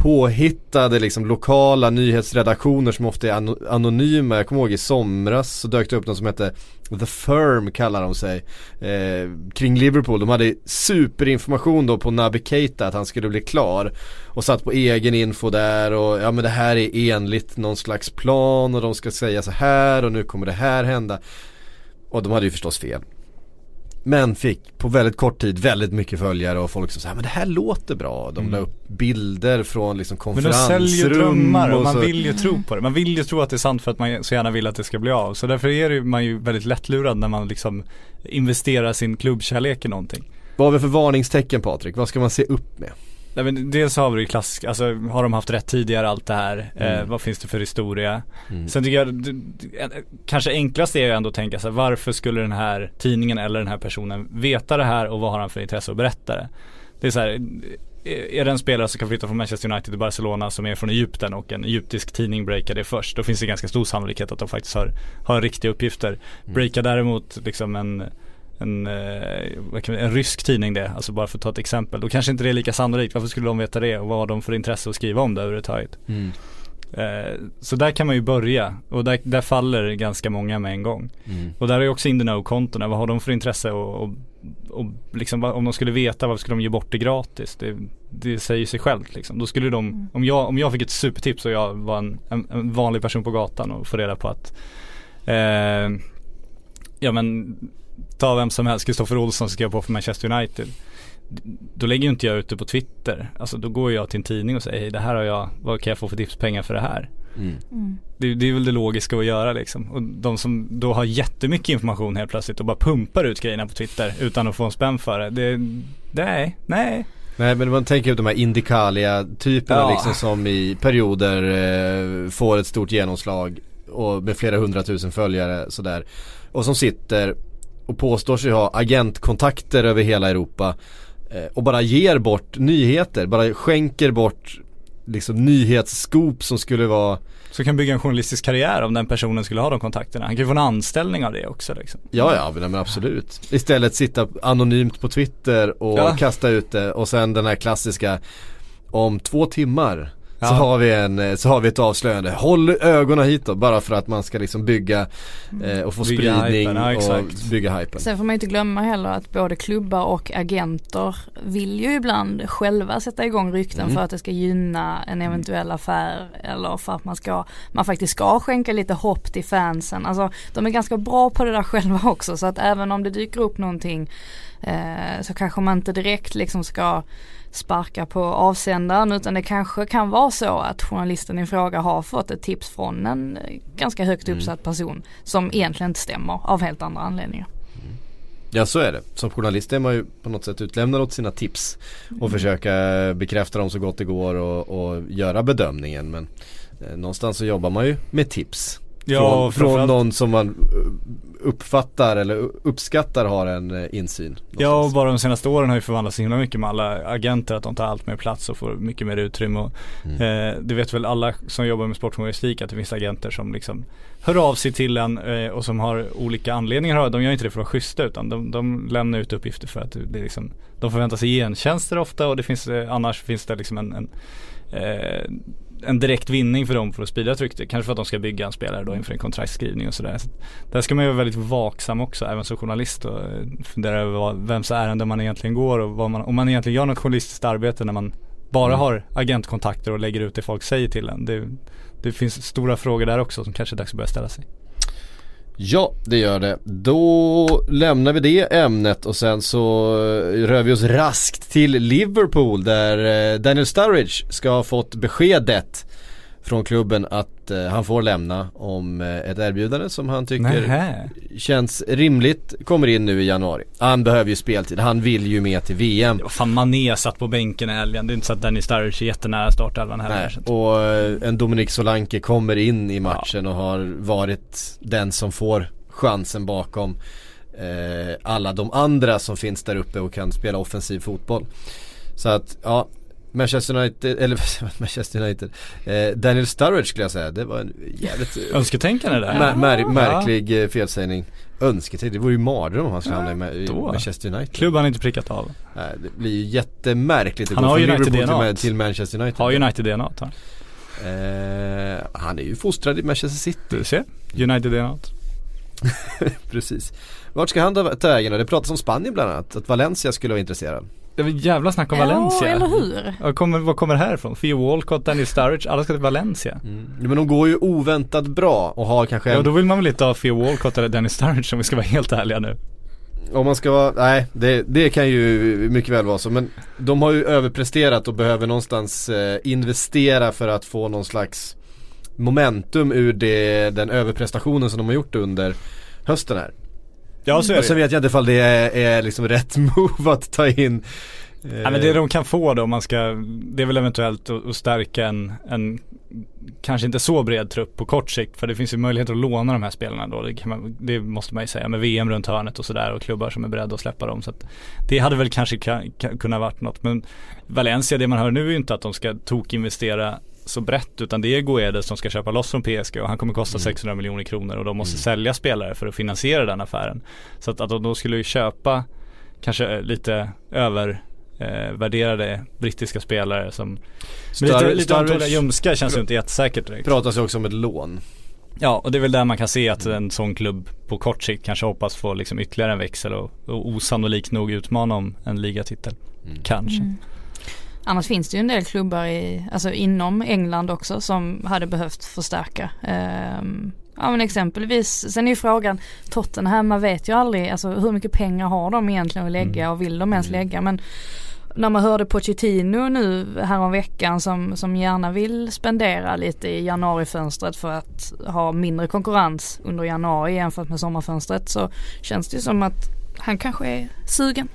påhittade liksom lokala nyhetsredaktioner som ofta är anonyma. Jag kommer ihåg i somras så dök det upp någon som hette The Firm kallar de sig. Eh, kring Liverpool. De hade superinformation då på Naby Keita att han skulle bli klar. Och satt på egen info där och ja men det här är enligt någon slags plan och de ska säga så här och nu kommer det här hända. Och de hade ju förstås fel. Men fick på väldigt kort tid väldigt mycket följare och folk som sa men det här låter bra. De Mm. la upp bilder från liksom Men de konferensrum. säljer drömmar och man vill ju tro på det. Man vill ju tro att det är sant för att man så gärna vill att det ska bli av. Så därför är man ju väldigt lättlurad när man liksom investerar sin klubbkärlek i någonting. Vad har vi för varningstecken Patrik? Vad ska man se upp med? Nej, men dels har vi klassiska, alltså har de haft rätt tidigare allt det här? Eh, Mm. vad finns det för historia? Mm. Sen tycker jag, kanske enklast är ju ändå att tänka sig varför skulle den här tidningen eller den här personen veta det här och vad har han för intresse att berätta det? Det är så här, är är det en spelare som kan flytta från Manchester United till Barcelona som är från Egypten och en egyptisk tidning breakar det först, då finns det ganska stor sannolikhet att de faktiskt har, har riktiga uppgifter. Breakar däremot liksom en en, eh, en rysk tidning det, alltså bara för att ta ett exempel. Då kanske inte det är lika sannolikt. Varför skulle de veta det och vad har de för intresse att skriva om det överhuvudtaget? Mm. Eh, så där kan man ju börja och där, där faller ganska många med en gång. Mm. Och där är ju också in the know-kontona, vad har de för intresse att, att och liksom om de skulle veta varför skulle de ge bort det gratis? Det, det säger sig självt liksom. Då skulle de, om jag, om jag fick ett supertips och jag var en, en, en vanlig person på gatan och får reda på att eh, Ja men ta vem som helst, Kristoffer Olsson ska jag på för Manchester United. Då lägger ju inte jag ut det på Twitter. Alltså då går jag till en tidning och säger hej det här har jag, vad kan jag få för tipspengar för det här? Mm. Det, det är väl det logiska att göra liksom. Och de som då har jättemycket information helt plötsligt och bara pumpar ut grejerna på Twitter utan att få en spänn för det. det nej, nej. Nej men man tänker på de här Indikalia-typerna Ja. liksom som i perioder eh, får ett stort genomslag och med flera hundratusen följare sådär. Och som sitter och påstår sig ha agentkontakter över hela Europa eh, och bara ger bort nyheter, bara skänker bort liksom nyhetsscoop som skulle vara Så kan bygga en journalistisk karriär om den personen skulle ha de kontakterna. Han kan ju få en anställning av det också liksom. Ja, ja, men men absolut. Istället sitta anonymt på Twitter och Ja. kasta ut det och sen den här klassiska Om två timmar så, Ja. har vi en, eh, så har vi ett avslöjande. Håll ögonen hit då bara för att man ska liksom bygga eh, och få Bygga spridning hypen, ja, och bygga hypen. Sen får man ju inte glömma heller att både klubbar och agenter vill ju ibland själva sätta igång rykten Mm. för att det ska gynna en eventuell affär eller för att man ska, man faktiskt ska skänka lite hopp till fansen. Alltså de är ganska bra på det där själva också så att även om det dyker upp någonting eh, så kanske man inte direkt liksom ska sparka på avsändaren utan det kanske kan vara så att journalisten i fråga har fått ett tips från en eh, ganska högt uppsatt person som egentligen inte stämmer av helt andra anledningar. Ja så är det. Som journalist är man ju på något sätt utlämnad åt sina tips och försöka bekräfta dem så gott det går och, och göra bedömningen. Men eh, någonstans så jobbar man ju med tips. Ja, från, från någon som man eh, uppfattar eller uppskattar har en eh, insyn. Ja och någonstans. bara de senaste åren har ju förvandlats så himla mycket med alla agenter att de tar allt mer plats och får mycket mer utrymme och Mm. eh, det vet väl alla som jobbar med sportjournalistik att det finns agenter som liksom hör av sig till en eh, och som har olika anledningar. De gör inte det för att vara schyssta utan de, de lämnar ut uppgifter för att det liksom de förväntar sig gentjänster ofta och det finns eh, annars finns det liksom en, en eh, en direkt vinning för dem för att sprida ett rykte. Kanske för att de ska bygga en spelare då inför en kontraktsskrivning och sådär. Så där ska man ju vara väldigt vaksam också, även som journalist och eh, fundera över vad, vems ärende man egentligen går och man, om man egentligen gör något journalistiskt arbete när man bara Mm. har agentkontakter och lägger ut det folk säger till en. Det, det finns stora frågor där också som kanske är dags att börja ställa sig. Ja, det gör det. Då lämnar vi det ämnet och sen så eh, rör vi oss raskt till Liverpool där eh, Daniel Sturridge ska ha fått beskedet från klubben att eh, han får lämna om eh, ett erbjudande som han tycker Nähä. känns rimligt kommer in nu i januari. Han behöver ju speltid, han vill ju med till VM. Var fan Mané satt på bänken i helgen. Det är inte så att Dennis Sturridge är jättenära startelvan heller. Nej, och eh, en Dominik Solanke kommer in i matchen och har varit den som får chansen bakom eh, alla de andra som finns där uppe och kan spela offensiv fotboll. Så att ja, Manchester United, eller Manchester United, eh, Daniel Sturridge skulle jag säga, det var en jävligt eh, Önsketänkande där. mär, mär, Ja. märklig eh, felsägning. Önsketid, det vore ju mardröm om han skulle hamna i, då. Manchester United. Klubb han inte prickat av. Nej, det blir ju jättemärkligt att Han har från United Liverpool till, Manchester United. Har United DNA tar han. Eh, han är ju fostrad i Manchester City. Du ser. United DNA. Precis. Vart ska han ta ta vägen då? Det pratas om Spanien bland annat. Att Valencia skulle vara intresserad. Det var jävla snack om Valencia. Ja, eller hur? Ja, kommer, vad kommer det här ifrån? Theo Walcott, Danny Sturridge, alla ska till Valencia. Ja, Men de går ju oväntat bra och har kanske Ja då vill man väl inte ha Theo Walcott eller Danny Sturridge om vi ska vara helt ärliga nu. om man ska vara, nej det, det kan ju mycket väl vara så. Men de har ju överpresterat och behöver någonstans eh, investera för att få någon slags momentum ur det, den överprestationen som de har gjort under hösten här. Ja så är Och sen det. vet jag inte ifall det är, är liksom rätt move att ta in Ja, men det de kan få då om man ska, det är väl eventuellt att, stärka en, en kanske inte så bred trupp på kort sikt för det finns ju möjligheter att låna de här spelarna då. Det, man, det måste man ju säga med VM runt hörnet och sådär och klubbar som är beredda att släppa dem. Så det hade väl kanske ka, ka, kunnat varit något. Men Valencia, det man hör nu är ju inte att de ska tokinvestera så brett utan det är Guedes som ska köpa loss från PSG och han kommer kosta 600 miljoner kronor och de måste sälja spelare för att finansiera den affären. Så att, att de då skulle ju köpa kanske lite över eh, värderade brittiska spelare som med lite, Sturridge ljumskar känns ju inte jättesäkert direkt. pratas ju också om ett lån. Ja, och det är väl där man kan se att en sån klubb på kort sikt kanske hoppas få liksom ytterligare en växel och, och osannolikt nog utmana om en ligatitel. Kanske. Mm. Annars finns det ju en del klubbar i, alltså inom England också som hade behövt förstärka. Ehm, ja men exempelvis, sen är ju frågan, Tottenham man vet ju aldrig, alltså hur mycket pengar har de egentligen att lägga och vill de ens lägga men när man hörde Pochettino nu härom veckan som, som gärna vill spendera lite i januarifönstret för att ha mindre konkurrens under januari jämfört med sommarfönstret så känns det ju som att han kanske är sugen.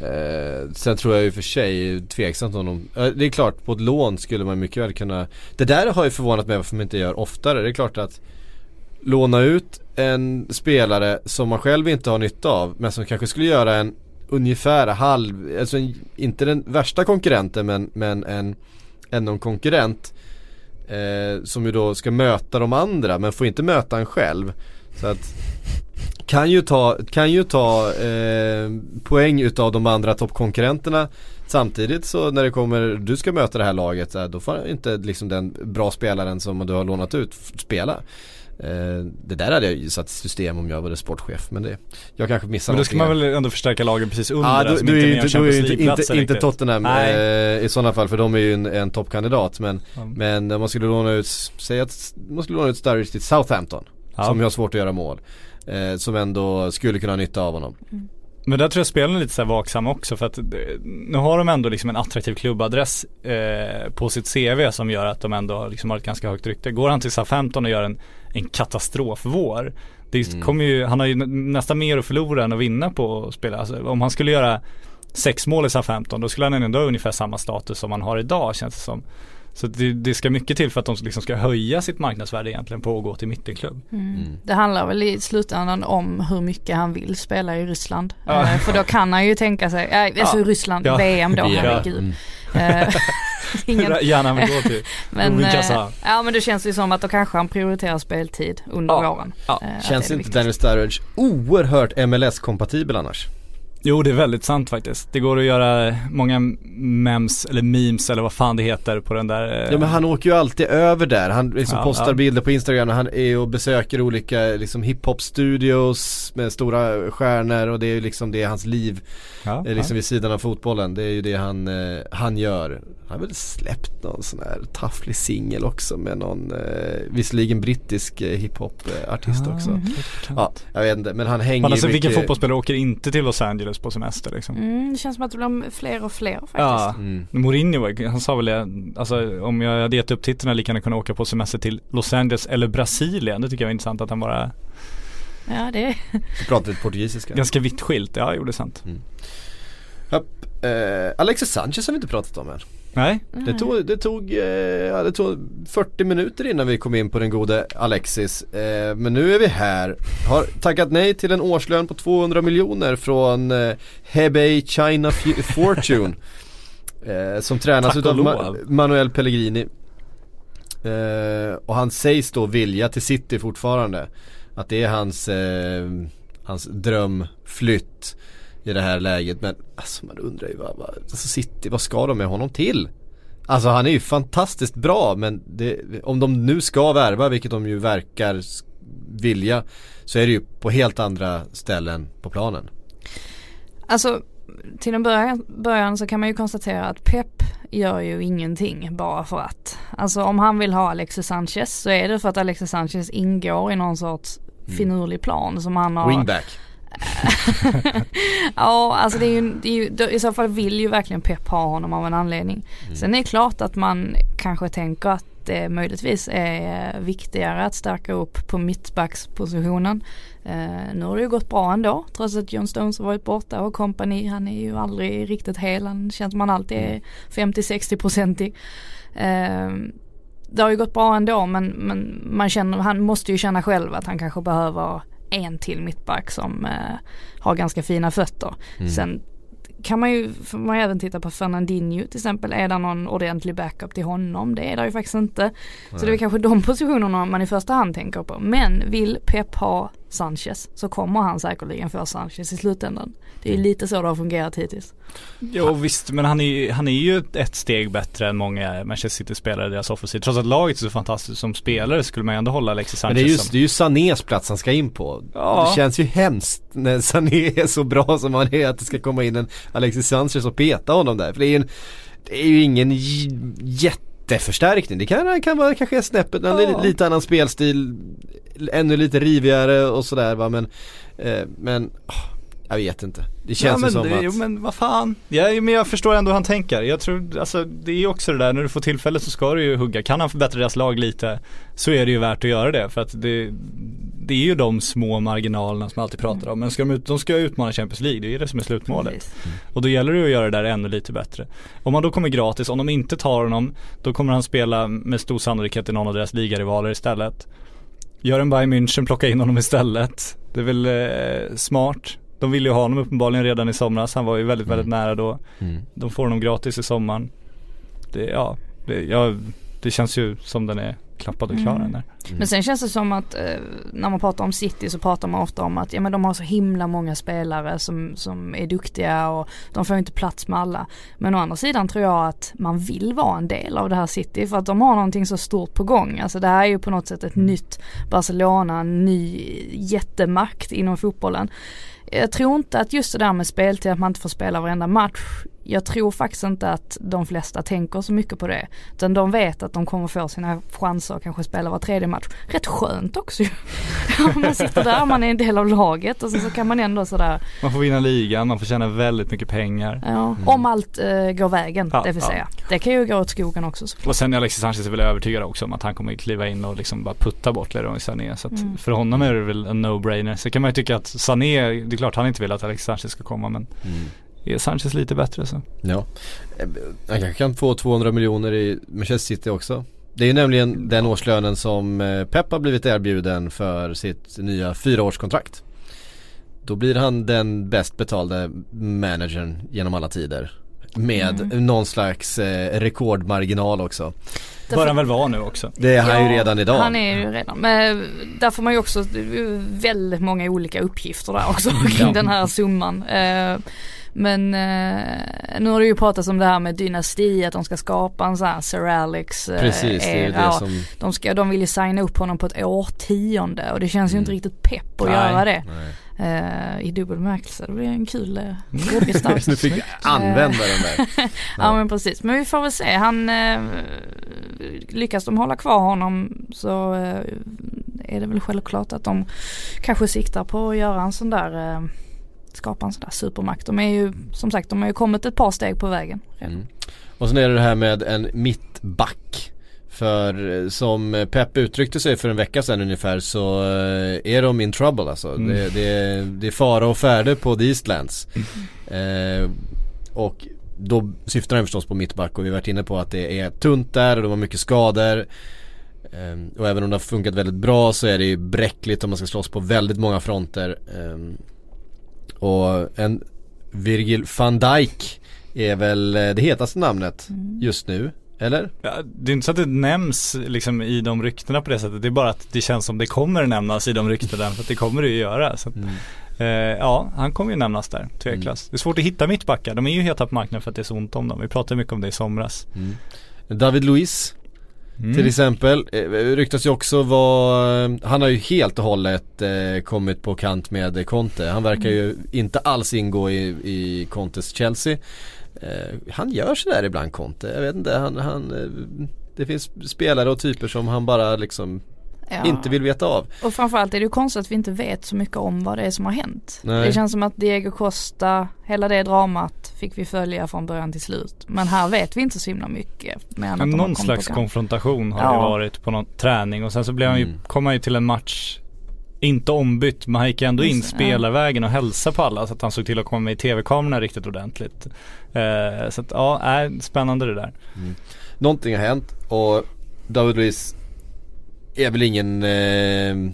Eh, sen tror jag ju för sig tveksamt om de, eh, det är klart på ett lån skulle man mycket väl kunna Det där har ju förvånat mig varför man inte gör oftare. Det är klart att låna ut en spelare som man själv inte har nytta av men som kanske skulle göra en ungefär halv, alltså en, inte den värsta konkurrenten men, men en, ändå en konkurrent eh, som ju då ska möta de andra men får inte möta en själv. Så att kan ju ta, kan ju ta eh, poäng utav de andra toppkonkurrenterna Samtidigt så när det kommer, du ska möta det här laget, här, då får inte liksom den bra spelaren som du har lånat ut spela. Eh, det där hade jag ju satt system om jag var sportchef men det, jag kanske missar Men då ska man väl ändå förstärka lagen precis under då, som då inte om inte, inte, inte. Tottenham eh, i sådana fall för de är ju en, en toppkandidat men, Ja. men man skulle låna ut, säg att man skulle låna ut Sturridge till Southampton Ja. som ju har svårt att göra mål. Eh, som ändå skulle kunna ha nytta av honom. Men där tror jag spelarna är lite så här vaksamma också för att eh, nu har de ändå liksom en attraktiv klubbadress eh, på sitt CV som gör att de ändå liksom har ett ganska högt rykte. Går han till Southampton och gör en, en katastrofvår det Mm. kommer ju, han har ju nä- nästan mer att förlora än att vinna på att spela. Alltså, om han skulle göra sex mål i Southampton då skulle han ändå ha ungefär samma status som han har idag känns det som. Så det, det ska mycket till för att de liksom ska höja sitt marknadsvärde egentligen på att gå till mittenklubb. Det handlar väl i slutändan om hur mycket han vill spela i Ryssland. Ja. Eh, för då kan han ju tänka sig, äh, alltså Ja. Ryssland, Ja. VM då, Ja. herregud. Mm. Eh, ingen, Gärna vill gå till men, eh, ja men det känns ju som att då kanske han prioriterar speltid under Ja. våren. Ja. Känns inte. Daniel Sturridge oerhört MLS-kompatibel annars? Jo det är väldigt sant faktiskt. Det går att göra många mems eller memes eller vad fan det heter på den där eh, Ja men han åker ju alltid över där. Han liksom Ja, postar ja. bilder på Instagram när han är och besöker olika liksom hiphop-studios med stora stjärnor och det är ju liksom det är hans liv. ja, eh, liksom vid sidan av fotbollen. Det är ju det han, eh, han gör. Han har väl släppt någon sån här tafflig singel också med någon, eh, visserligen brittisk eh, hiphop-artist Ah, också. Ja, jag vet inte men han hänger Men alltså ju vilken mycket fotbollsspelare åker inte till Los Angeles på semester liksom? Mm, det känns som att det blir fler och fler faktiskt. Ja, Mm. Mourinho han sa väl det, alltså om jag hade gett upp titeln lika gärna kunna åka på semester till Los Angeles eller Brasilien. Det tycker jag var intressant att han bara, Ja, det är Vi pratar lite portugisiska. ganska vitt skilt. Ja, jo det är sant. Japp. Eh, Alexis Sanchez har vi inte pratat om än. Nej, Det tog, det, tog, eh, ja, det tog 40 minuter innan vi kom in på den gode Alexis. Eh, men nu är vi här. Har tackat nej till en årslön på 200 miljoner från eh, Hebei China Fortune. som tränas utav Ma-. Manuel Pellegrini. Och han sägs då vilja till City fortfarande. Att det är hans, hans drömflytt i det här läget. Men alltså man undrar ju vad, vad, alltså City, vad ska de med honom till? Alltså han är ju fantastiskt bra men det, om de nu ska värva, vilket de ju verkar vilja, så är det ju på helt andra ställen på planen. Alltså till en början, början så kan man ju konstatera att Pep gör ju ingenting bara för att. Alltså om han vill ha Alexis Sanchez så är det för att Alexis Sanchez ingår i någon sorts finurlig plan som han har. Wingback. ja alltså det är ju, det är ju i så fall vill ju verkligen Pep ha honom av en anledning. Sen är det klart att man kanske tänker att det möjligtvis är viktigare att stärka upp på mittbackspositionen. Eh, nu har det ju gått bra ändå trots att John Stones har varit borta och kompani han är ju aldrig riktigt hel. Han känns som han alltid är 50-60 procentig. Eh, det har ju gått bra ändå men, men man känner, han måste ju känna själv att han kanske behöver en till mittback som eh, har ganska fina fötter. Sen kan man ju, får man även titta på Fernandinho till exempel. Är det någon ordentlig backup till honom? Det är det ju faktiskt inte. Så det är kanske de positionerna man i första hand tänker på. Men vill Pep ha Sanchez så kommer han säkerligen få Sanchez i slutändan. Det är lite så det har fungerat hittills. Jo visst, men han är, han är ju ett steg bättre än många Manchester City-spelare i deras offensiv. Trots att laget är så fantastiskt som spelare skulle man ju ändå hålla Alexis Men Sanchez det är ju, som det är ju Sanés plats han ska in på. Ja. Det känns ju hemskt när Sané är så bra som han är att det ska komma in en Alexis Sanchez och peta honom där. För det är, en, det är ju ingen j- jätteförstärkning. Det kan, kan vara kanske snäppet, en li, lite annan spelstil, ännu lite rivigare och sådär va men, eh, men åh, jag vet inte. Det känns ja, men, som det, att Jo men vad fan. Ja, men jag förstår ändå hur han tänker. Jag tror, alltså det är ju också det där när du får tillfälle så ska du ju hugga. Kan han förbättra deras lag lite så är det ju värt att göra det. För att det, det är ju de små marginalerna som man alltid pratar om. Men ska de, ut, de ska utmana Champions League, det är ju det som är slutmålet. Precis. Och då gäller det att göra det där ännu lite bättre. Om han då kommer gratis, om de inte tar honom, då kommer han spela med stor sannolikhet i någon av deras ligarivaler istället. Gör en Bayern München, plocka in honom istället. Det är väl eh, smart. De ville ju ha honom uppenbarligen redan i somras. Han var ju väldigt, väldigt nära då. Mm. De får honom gratis i sommaren. Det, ja, det, ja, det känns ju som den är klappad och klar Mm. där. Men sen känns det som att eh, när man pratar om City så pratar man ofta om att ja, men de har så himla många spelare som, som är duktiga och de får inte plats med alla. Men å andra sidan tror jag att man vill vara en del av det här City för att de har någonting så stort på gång. Alltså det här är ju på något sätt ett nytt Barcelona, en ny jättemakt inom fotbollen. Jag tror inte att just det där med speltid, att man inte får spela varenda match. Jag tror faktiskt inte att de flesta tänker så mycket på det. Utan de vet att de kommer få sina chanser och kanske spela var tredje match. Rätt skönt också ju. man sitter där, man är en del av laget och så, så kan man ändå sådär, Man får vinna ligan, man får tjäna väldigt mycket pengar. ja, om allt eh, går vägen, Ja, det vill ja. säga. Det kan ju gå åt skogen också såklart. Och sen är Alexis Sanchez väl övertygad också om att han kommer kliva in och liksom bara putta bort Leroy Sané. Så att Mm. för honom är det väl en no-brainer. Så kan man ju tycka att Sané, det är klart han inte vill att Alexis Sanchez ska komma men Mm. Är Sanchez lite bättre så. Ja. Eh, Han kanske kan få 200 miljoner i Manchester City också. Det är ju nämligen den årslönen som eh, Pep har blivit erbjuden för sitt nya fyraårskontrakt. Då blir han den bäst betalde managern genom alla tider. Med Mm. någon slags eh, rekordmarginal också. Bör han väl vara nu också. Det är han ju Ja, redan idag. Han är ju redan, men där får man ju också, det ju väldigt många olika uppgifter där också kring Ja. den här summan. Eh, Men eh, nu har det ju pratats om det här med dynasti, att de ska skapa en sån här Sir Alex eh, Precis, det är ju era. det som... de, ska, de vill ju signa upp honom på ett årtionde och det känns ju Mm. inte riktigt pepp att Nej. göra det. Nej. Eh, I dubbel bemärkelse, det blir en kul ordgestalt. Nu fick vi använda den där. Ja men precis, men vi får väl se. Han, eh, lyckas de hålla kvar honom så eh, är det väl självklart att de kanske siktar på att göra en sån där, eh, skapa en sån där supermakt. De är ju, som sagt, de har ju kommit ett par steg på vägen. Mm. Och sen är det det här med en mittback. För eh, som Pep uttryckte sig för en vecka sedan ungefär så eh, är de in trouble alltså. Mm. Det, det, det är fara och färde på The Eastlands. Eh, och då syftar han förstås på mittback och vi har varit inne på att det är tunt där och de har mycket skador. Eh, och även om det har funkat väldigt bra så är det ju bräckligt om man ska slåss på väldigt många fronter. Eh, och en Virgil van Dijk är väl eh, det hetaste namnet just nu, eller? Ja, det är inte så att det nämns liksom i de ryktena på det sättet. Det är bara att det känns som det kommer nämnas i de ryktena. För att det kommer det ju göra. Så att, eh, ja, han kommer ju nämnas där, tveklöst. Det är svårt att hitta mittbackar. De är ju heta på marknaden för att det är så ont om dem. Vi pratade mycket om det i somras. David Luiz Mm. till exempel eh, ryktas ju också vara, han har ju helt och hållet eh, kommit på kant med Conte. Han verkar ju inte alls ingå i, i Contes Chelsea. Eh, han gör sådär ibland Conte, jag vet inte, han, han eh, det finns spelare och typer som han bara liksom Ja. inte vill veta av. Och framförallt är det ju konstigt att vi inte vet så mycket om vad det är som har hänt. Nej. Det känns som att Diego Costa, hela det dramat fick vi följa från början till slut. Men här vet vi inte så himla mycket. Men har någon slags konfrontation har Ja. det varit på någon träning och sen så blev han ju, Mm. kom han ju till en match inte ombytt men han gick ändå in spelarvägen och hälsade på alla så att han såg till att komma med i tv-kamerorna riktigt ordentligt. Eh, så att ja, är spännande det där. Någonting har hänt och David Luiz är väl ingen eh,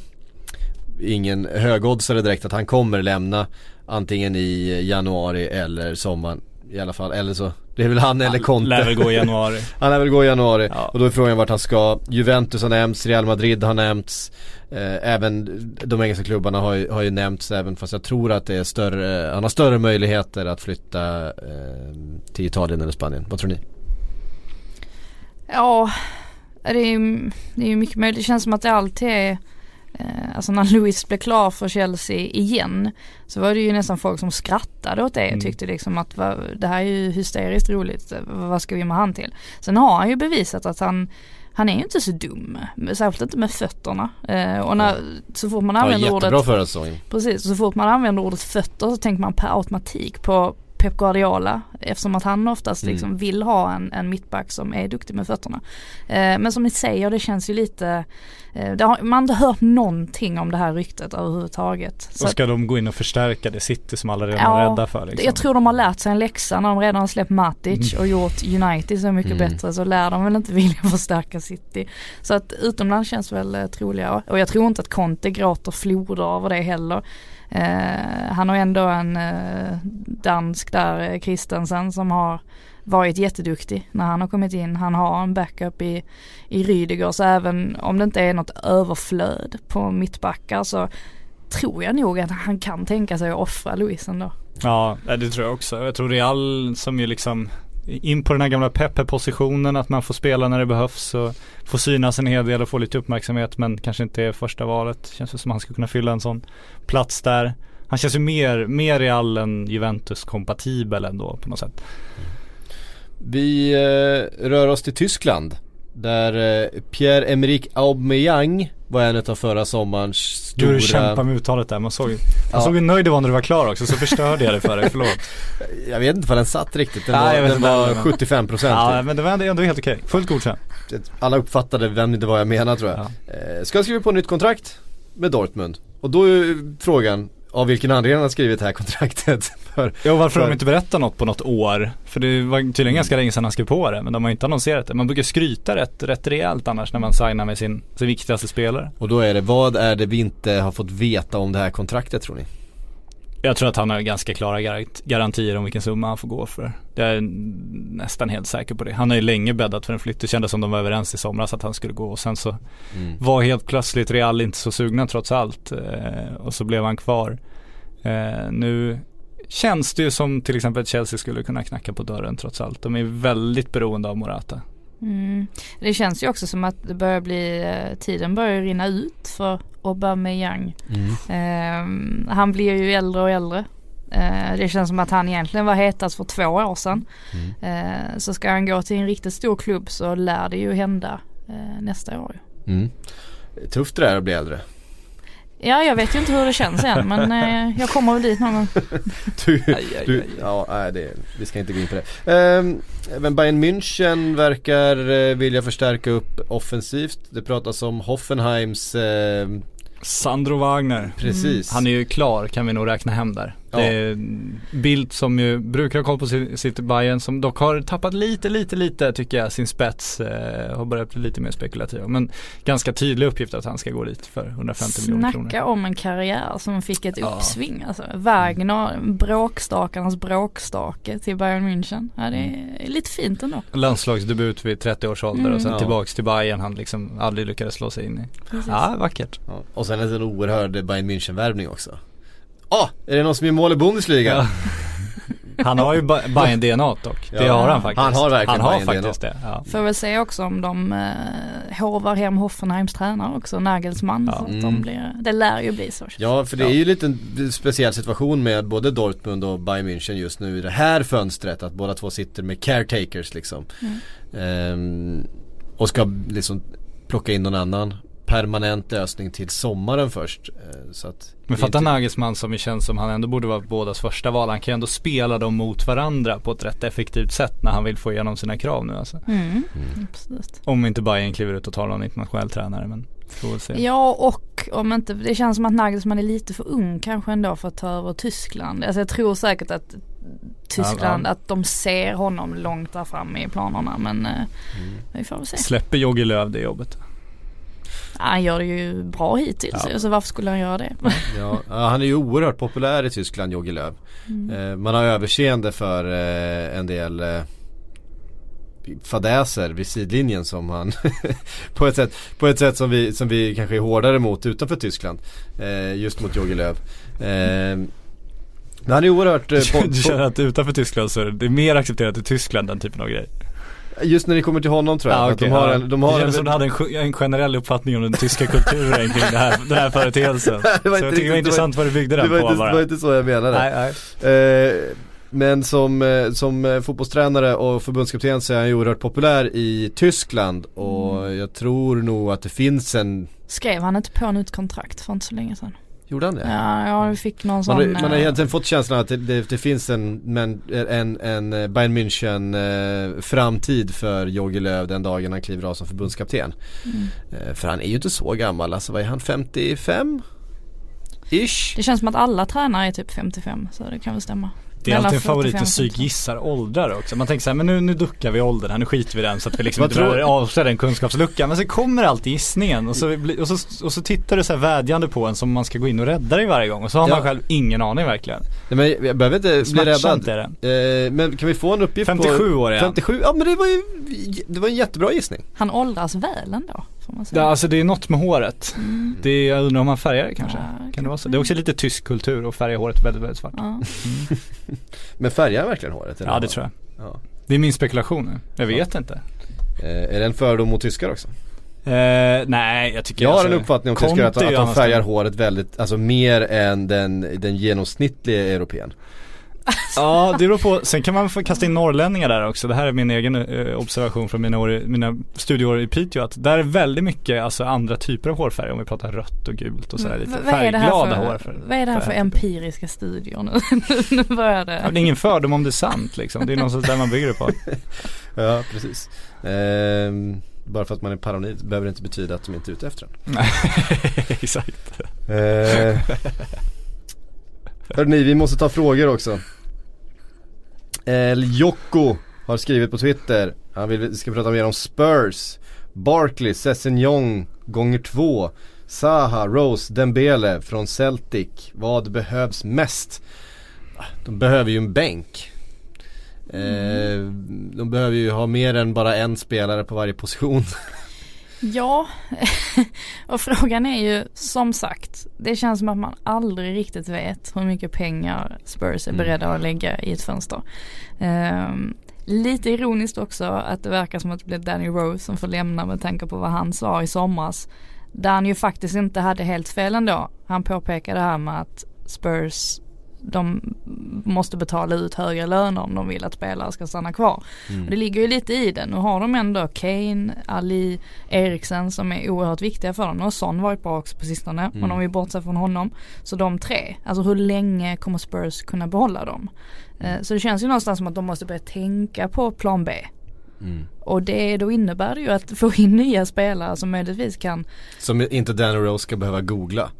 ingen högoddsare direkt att han kommer lämna antingen i januari eller sommaren. i alla fall, eller så Det är väl han eller Conte Lär väl gå i januari. Han lär väl gå i januari Ja. och då är frågan vart han ska Juventus har nämnts, Real Madrid har nämnts eh, Även de engelska klubbarna har ju, har ju nämnts även fast jag tror att det är större Han har större möjligheter att flytta eh, till Italien eller Spanien, vad tror ni? Ja, det är det är mycket möjligt. Det känns som att det alltid är eh, Alltså när Louis blev klar för Chelsea igen så var det ju nästan folk som skrattade åt det Mm. tyckte liksom att det här är ju hysteriskt roligt, vad ska vi med han till? Sen har han ju bevisat att han han är ju inte så dum, särskilt inte med fötterna. Eh, och när, så fort man Ja, använder jättebra ordet Precis, så fort man använder ordet fötter så tänker man per automatik på Pep Guardiola eftersom att han oftast Mm. liksom vill ha en, en mittback som är duktig med fötterna. Eh, men som ni säger, det känns ju lite, eh, har, man har inte hört någonting om det här ryktet överhuvudtaget. Så att, ska de gå in och förstärka det City som alla redan Ja, är rädda för liksom. jag tror de har lärt sig en läxa när de redan har släppt Matic Mm. och gjort United så mycket Mm. bättre så lär de väl inte vilja förstärka City. Så att utomlands känns väl eh, troligare. Och jag tror inte att Conte gråter floder över det heller. Eh, han har ändå en eh, dansk där, Kristensen, Christensen, som har varit jätteduktig när han har kommit in. Han har en backup i, i Rydiger så även om det inte är något överflöd på mittbackar så tror jag nog att han kan tänka sig att offra Luis ändå. Ja, det tror jag också. Jag tror Real som ju liksom in på den här gamla Pepe-positionen att man får spela när det behövs och får synas en hel del och få lite uppmärksamhet men kanske inte är första valet. Känns det som att han skulle kunna fylla en sån plats där. Han känns ju mer, mer Real än Juventus kompatibel ändå på något sätt. Vi eh, rör oss till Tyskland där eh, Pierre-Emerick Aubameyang var en av förra sommarens stora Du kämpar med uttalet där, man såg ju Ja. Jag såg hur nöjd du var när du var klar också så förstörde jag det för dig, förlåt. Jag vet inte vad den satt riktigt, den Nej, var, den var heller, men- 75% Ja typ. men det var ändå, helt okej, fullt godkänt. Alla uppfattade vem det var jag menar tror jag Ja. eh, Ska han skriva på nytt kontrakt med Dortmund? Och då är frågan av vilken anledning han har skrivit det här kontraktet för, Ja varför för, de inte berättar något på något år? För det var tydligen ganska länge sedan han skrev på det men de har inte annonserat det. Man brukar skryta rätt, rätt rejält annars när man signar med sin, sin viktigaste spelare. Och då är det, vad är det vi inte har fått veta om det här kontraktet tror ni? Jag tror att han har ganska klara gar- garantier om vilken summa han får gå för. Jag är nästan helt säker på det. Han har ju länge bäddat för en flytt. Det kändes som de var överens i somras att han skulle gå och sen så Mm. var helt plötsligt Real inte så sugna trots allt. Eh, och så blev han kvar. Eh, nu känns det ju som till exempel Chelsea skulle kunna knacka på dörren trots allt. De är väldigt beroende av Morata. Mm. Det känns ju också som att det börjar bli, eh, tiden börjar rinna ut för Aubameyang. Eh, han blir ju äldre och äldre. Eh, det känns som att han egentligen var hetast för två år sedan. Eh, så ska han gå till en riktigt stor klubb så lär det ju hända eh, nästa år. Mm. Tufft det är att bli äldre Ja, jag vet ju inte hur det känns än men eh, jag kommer väl dit någon gång. Du, du ja, nej, det, vi ska inte gå in på det. Ehm, Även Bayern München verkar eh, vilja förstärka upp offensivt. Det pratas om Hoffenheims, eh, Sandro Wagner. precis. Han är ju klar kan vi nog räkna hem där. Ja. Det är Bildt som ju brukar ha koll på si- sitt Bayern som dock har tappat lite, lite, lite tycker jag sin spets. Eh, har börjat bli lite mer spekulativ. Men ganska tydlig uppgift att han ska gå dit för 150 miljoner kronor. Snacka om en karriär som fick ett Ja. uppsving alltså. Wagner, bråkstakarnas bråkstake till Bayern München. Ja, det är lite fint ändå. Landslagsdebut vid 30 års ålder och sen Mm. tillbaks till Bayern han liksom aldrig lyckades slå sig in i. Precis. Ja, vackert. Ja. Och sen en oerhörd Bayern München-värvning också. Ah, är det någon som gör mål i Bundesliga? Ja. Han har ju Ba- Bayern DNA dock. Det Ja. har han faktiskt. Han har verkligen Han har faktiskt det. Ja. Får väl se också om de eh, hovar hem Hoffenheims tränare också, Nagelsmann. Ja. Så att Mm. de blir, det lär ju bli så. Ja, för det är ju lite en speciell situation med både Dortmund och Bayern München just nu i det här fönstret. Att båda två sitter med caretakers liksom. Ehm, och ska liksom plocka in någon annan permanent lösning till sommaren först. Eh, så att Men fatta inte- Nagelsmann som känns som han ändå borde vara bådas första val. Han kan ju ändå spela dem mot varandra på ett rätt effektivt sätt när han vill få igenom sina krav nu alltså. Mm. Absolut. Om inte Bayern kliver ut och tar någon internationell tränare men får väl se. Ja och om inte, det känns som att Nagelsmann är lite för ung kanske ändå för att ta över Tyskland. Alltså jag tror säkert att Tyskland, Ja, ja. att de ser honom långt där fram i planerna men eh, vi får väl se. Släpper Jogge Löw det jobbet? Han gör det ju bra hittills, Ja. så varför skulle han göra det? Ja, ja, han är ju oerhört populär i Tyskland, Jogi Löw. Eh, man har överseende för eh, en del eh, fadäser vid sidlinjen som han på, ett sätt, på ett sätt som vi, som vi kanske är hårdare mot utanför Tyskland. Eh, just mot Jogi Löw. Eh, men han är oerhört eh, po- Du känner att utanför Tyskland så är det mer accepterat i Tyskland den typen av grej? Just när det kommer till honom tror jag. Ja, att okej, de har ja. en, de det har kändes en, som du hade en, en generell uppfattning om den tyska kulturen kring det här, den här företeelsen. Det var så inte jag tycker det var intressant vad du byggde det den på inte, bara. det var inte så jag menade. nej, nej. Eh, men som, eh, som eh, fotbollstränare och förbundskapten så är han ju oerhört populär i Tyskland och Mm. jag tror nog att det finns en Skrev han inte på nytt kontrakt för inte så länge sedan? Gjorde han det? Ja, ja vi fick någon Man sån har, man har eh, egentligen fått känslan att det, det, det finns en, men, en, en eh, Bayern München eh, framtid för Jogi Löw den dagen han kliver av som förbundskapten. Mm. Eh, för han är ju inte så gammal, alltså vad är han, 55? Ish? Det känns som att alla tränare är typ 55 så det kan väl stämma. Det är alltid en favorit 45 att psyk gissar åldrar också. Man tänker så här, men nu, nu duckar vi åldern här, nu skiter vi den så att vi liksom inte tror- behöver avslöja den kunskapsluckan. Men så kommer alltid gissningen och så, och så, och så tittar du så här vädjande på en som man ska gå in och rädda dig varje gång och så har man Ja. själv ingen aning verkligen. Nej, men jag behöver inte bli räddad. är det. Eh, men kan vi få en uppgift 57 på år är han. 57, ja men det var ju, det var en jättebra gissning. Han åldras väl ändå man. Ja, alltså det är något med håret. Mm. Det är, jag undrar om han färgar det kanske. Ja, kan det vara så? Det är också lite tysk kultur att färga håret väldigt, väldigt svart. Ja. Men färgar han verkligen håret? Ja, det tror jag. Ja. Det är min spekulation nu. Jag vet inte. Eh, är det en fördom mot tyskar också? Eh, nej, jag tycker Jag har alltså, en uppfattning om tyskar att, att de färgar håret väldigt, alltså mer än den, den genomsnittliga europeen. Ja, det beror på. Sen kan man få kasta in norrlänningar där också. Det här är min egen eh, observation från mina, år, mina studieår i Piteå. Att där är väldigt mycket alltså, andra typer av hårfärger. Om vi pratar rött och gult och sådär lite vad det här färgglada för, hårfärger. Vad är det här för empiriska studier nu? nu börjar Ja, det. det är ingen fördom om det är sant liksom. Det är någonstans där man bygger det på. Ja, precis. Ehm, bara för att man är paranoid behöver det inte betyda att de inte är ute efter den. Exakt. Eh, Hörrni, vi måste ta frågor också. El Jocko har skrivit på Twitter. Han vill vi ska prata mer om Spurs. Barkley, Sessignon gånger två. Zaha, Rose, Dembele från Celtic. Vad behövs mest? De behöver ju en bänk. Eh, de behöver ju ha mer än bara en spelare på varje position. Ja, och frågan är ju som sagt, det känns som att man aldrig riktigt vet hur mycket pengar Spurs är Mm. beredda att lägga i ett fönster. Ehm, lite ironiskt också att det verkar som att det blir Danny Rose som får lämna med tanke på vad han sa i somras. Där han ju faktiskt inte hade helt fel ändå. Han påpekade det här med att Spurs de måste betala ut högre löner om de vill att spelare ska stanna kvar. Och det ligger ju lite i det. Nu har de ändå Kane, Ali, Eriksen som är oerhört viktiga för dem. Nu har Son varit bra också på sistone. Men de är borta från honom. Så de tre, alltså hur länge kommer Spurs kunna behålla dem? Eh, Så det känns ju någonstans som att de måste börja tänka på plan B. Och det, då innebär det ju att få in nya spelare som möjligtvis kan Som inte Dan Rose ska behöva googla.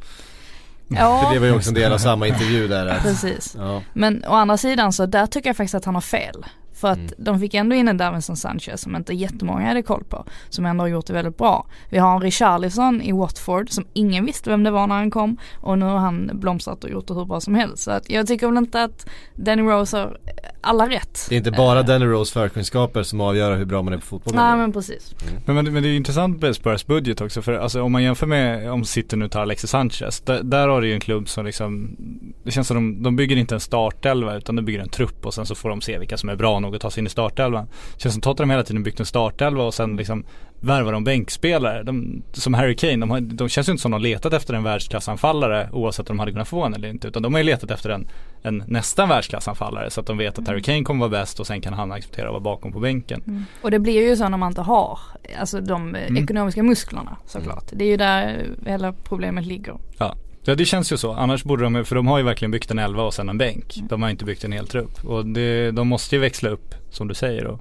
Ja, För det var ju också en del av samma intervju där. Att, precis. ja. Men å andra sidan så där tycker jag faktiskt att han har fel. För att Mm. de fick ändå in en Davinson Sanchez som inte jättemånga hade koll på. Som ändå har gjort det väldigt bra. Vi har en Richarlison i Watford som ingen visste vem det var när han kom. Och nu har han blomstrat och gjort det hur bra som helst. Så att jag tycker väl inte att Danny Rose har alla rätt. Det är inte bara Danny Rose förkunskaper som avgör hur bra man är på fotboll. Nej men precis. Men, men, men det är intressant med Spurs budget också för alltså, om man jämför med om City nu tar Alexis Sanchez. Där, där har du ju en klubb som liksom Det känns som de, de bygger inte en startelva utan de bygger en trupp och sen så får de se vilka som är bra nog att ta sig in i startelvan. Känns som Tottenham hela tiden byggt en startelva och sen liksom värvar de bänkspelare. De, som Harry Kane, de, har, de känns ju inte som de letat efter en världsklassanfallare oavsett om de hade kunnat få en eller inte. Utan de har ju letat efter en, en nästan världsklassanfallare så att de vet att Harry Kane kommer vara bäst och sen kan han acceptera att vara bakom på bänken. Och det blir ju så när man inte har alltså de Mm. ekonomiska musklerna såklart. Det är ju där hela problemet ligger. Ja. Ja det känns ju så. Annars borde de, för de har ju verkligen byggt en elva och sen en bänk. De har inte byggt en hel trupp. Och det, de måste ju växla upp som du säger och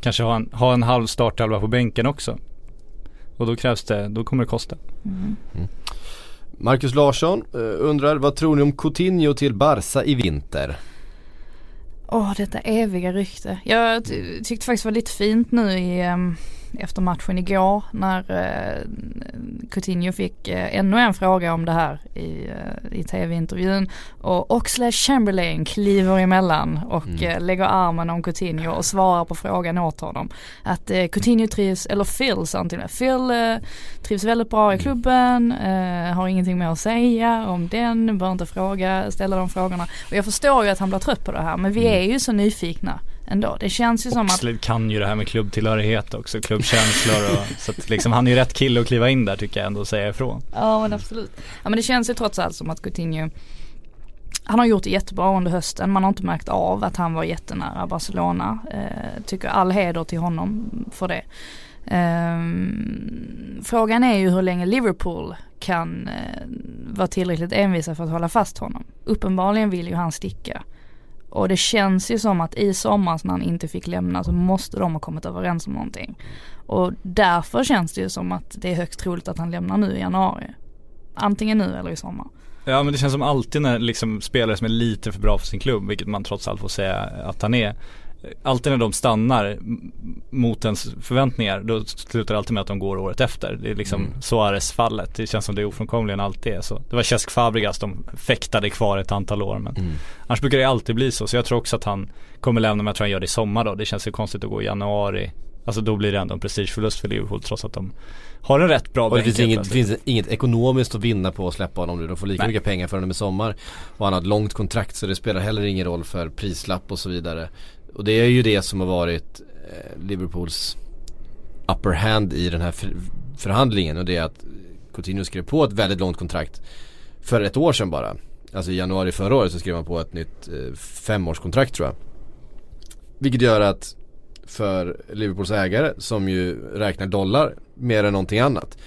kanske ha en, ha en halv startelva på bänken också. Och då krävs det, då kommer det kosta. Marcus Larsson eh, undrar, vad tror ni om Coutinho till Barca i vinter? Åh, detta eviga rykte. Jag ty- tyckte faktiskt det var lite fint nu i, ehm, efter matchen igår när eh, Coutinho fick eh, ännu en fråga om det här i, eh, i tv-intervjun och Oxlade Chamberlain kliver emellan och Mm. lägger armen om Coutinho och svarar på frågan åt honom. Att Coutinho trivs, eller Phil sa han till med, Phil trivs väldigt bra i Mm. klubben, har ingenting mer att säga om den, bör inte fråga, ställa de frågorna. Och jag förstår ju att han blir trött på det här men vi Mm. är ju så nyfikna ändå. Det känns ju som att Oxlade kan ju det här med klubbtillhörighet också, klubbkänslor och så att liksom han är ju rätt kille att kliva in där tycker jag ändå och säga ifrån. Ja men absolut. Ja men det känns ju trots allt som att Coutinho han har gjort det jättebra under hösten. Man har inte märkt av att han var jättenära Barcelona. Eh, tycker all heder till honom för det. Ehm, frågan är ju hur länge Liverpool kan eh, vara tillräckligt envisa för att hålla fast honom. Uppenbarligen vill ju han sticka. Och det känns ju som att i somras när han inte fick lämna så måste de ha kommit överens om någonting. Och därför känns det ju som att det är högst troligt att han lämnar nu i januari. Antingen nu eller i sommar. Ja men det känns som alltid när liksom spelare som är lite för bra för sin klubb, vilket man trots allt får säga att han är. Alltid när de stannar mot ens förväntningar, då slutar det alltid med att de går året efter. Det är liksom Mm. Suarez fallet. Det känns som det ofrånkomligen alltid är så. Det var Cesc Fabregas de fäktade kvar ett antal år men Mm. annars brukar det alltid bli så. Så jag tror också att han kommer lämna, men jag tror han gör det i sommar då. Det känns ju konstigt att gå i januari. Alltså då blir det ändå en prestigeförlust för Liverpool trots att de har en rätt bra Och det finns inget, det finns inget ekonomiskt att vinna på att släppa honom nu. De får lika Nej. mycket pengar för honom i sommar. Och han har ett långt kontrakt så det spelar heller ingen roll för prislapp och så vidare. Och det är ju det som har varit eh, Liverpools upper hand i den här förhandlingen. Och det är att Coutinho skrev på ett väldigt långt kontrakt för ett år sedan bara. Alltså i januari förra året så skrev han på ett nytt eh, femårskontrakt tror jag. Vilket gör att för Liverpools ägare som ju räknar dollar mer än någonting annat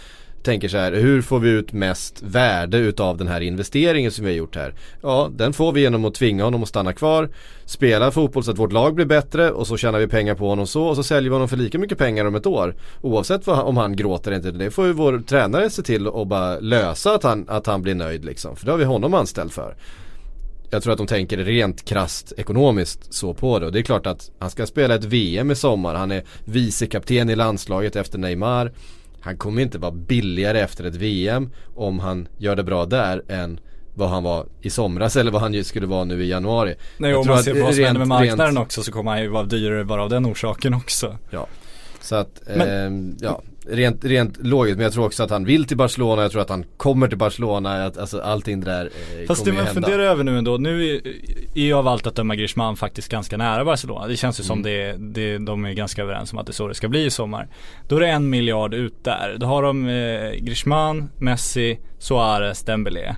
tänker så här, hur får vi ut mest värde utav den här investeringen som vi har gjort här? Ja, den får vi genom att tvinga honom att stanna kvar, spela fotboll så att vårt lag blir bättre och så tjänar vi pengar på honom så och så säljer vi honom för lika mycket pengar om ett år. Oavsett vad, om han gråter eller inte, det får ju vår tränare se till och bara lösa att han, att han blir nöjd liksom. För det har vi honom anställd för jag tror att de tänker rent krasst ekonomiskt så på det. Och det är klart att han ska spela ett VM i sommar. Han är vicekapten i landslaget efter Neymar. Han kommer inte vara billigare efter ett VM om han gör det bra där än vad han var i somras eller vad han skulle vara nu i januari. Nej Jag om tror man ser på vad som händer med marknaden rent- också så kommer han ju vara dyrare bara av den orsaken också. Ja. Så att, Men- ehm, ja, rent, rent logiskt. Men jag tror också att han vill till Barcelona, jag tror att han kommer till Barcelona. Att, alltså allting det där eh, Fast det man hända. funderar över nu ändå, nu är, är ju av allt att döma Griezmann faktiskt ganska nära Barcelona. Det känns ju som det, det, de är ganska överens om att det är så det ska bli i sommar. Då är det en miljard ut där. Då har de eh, Griezmann, Messi, Suarez, Dembélé.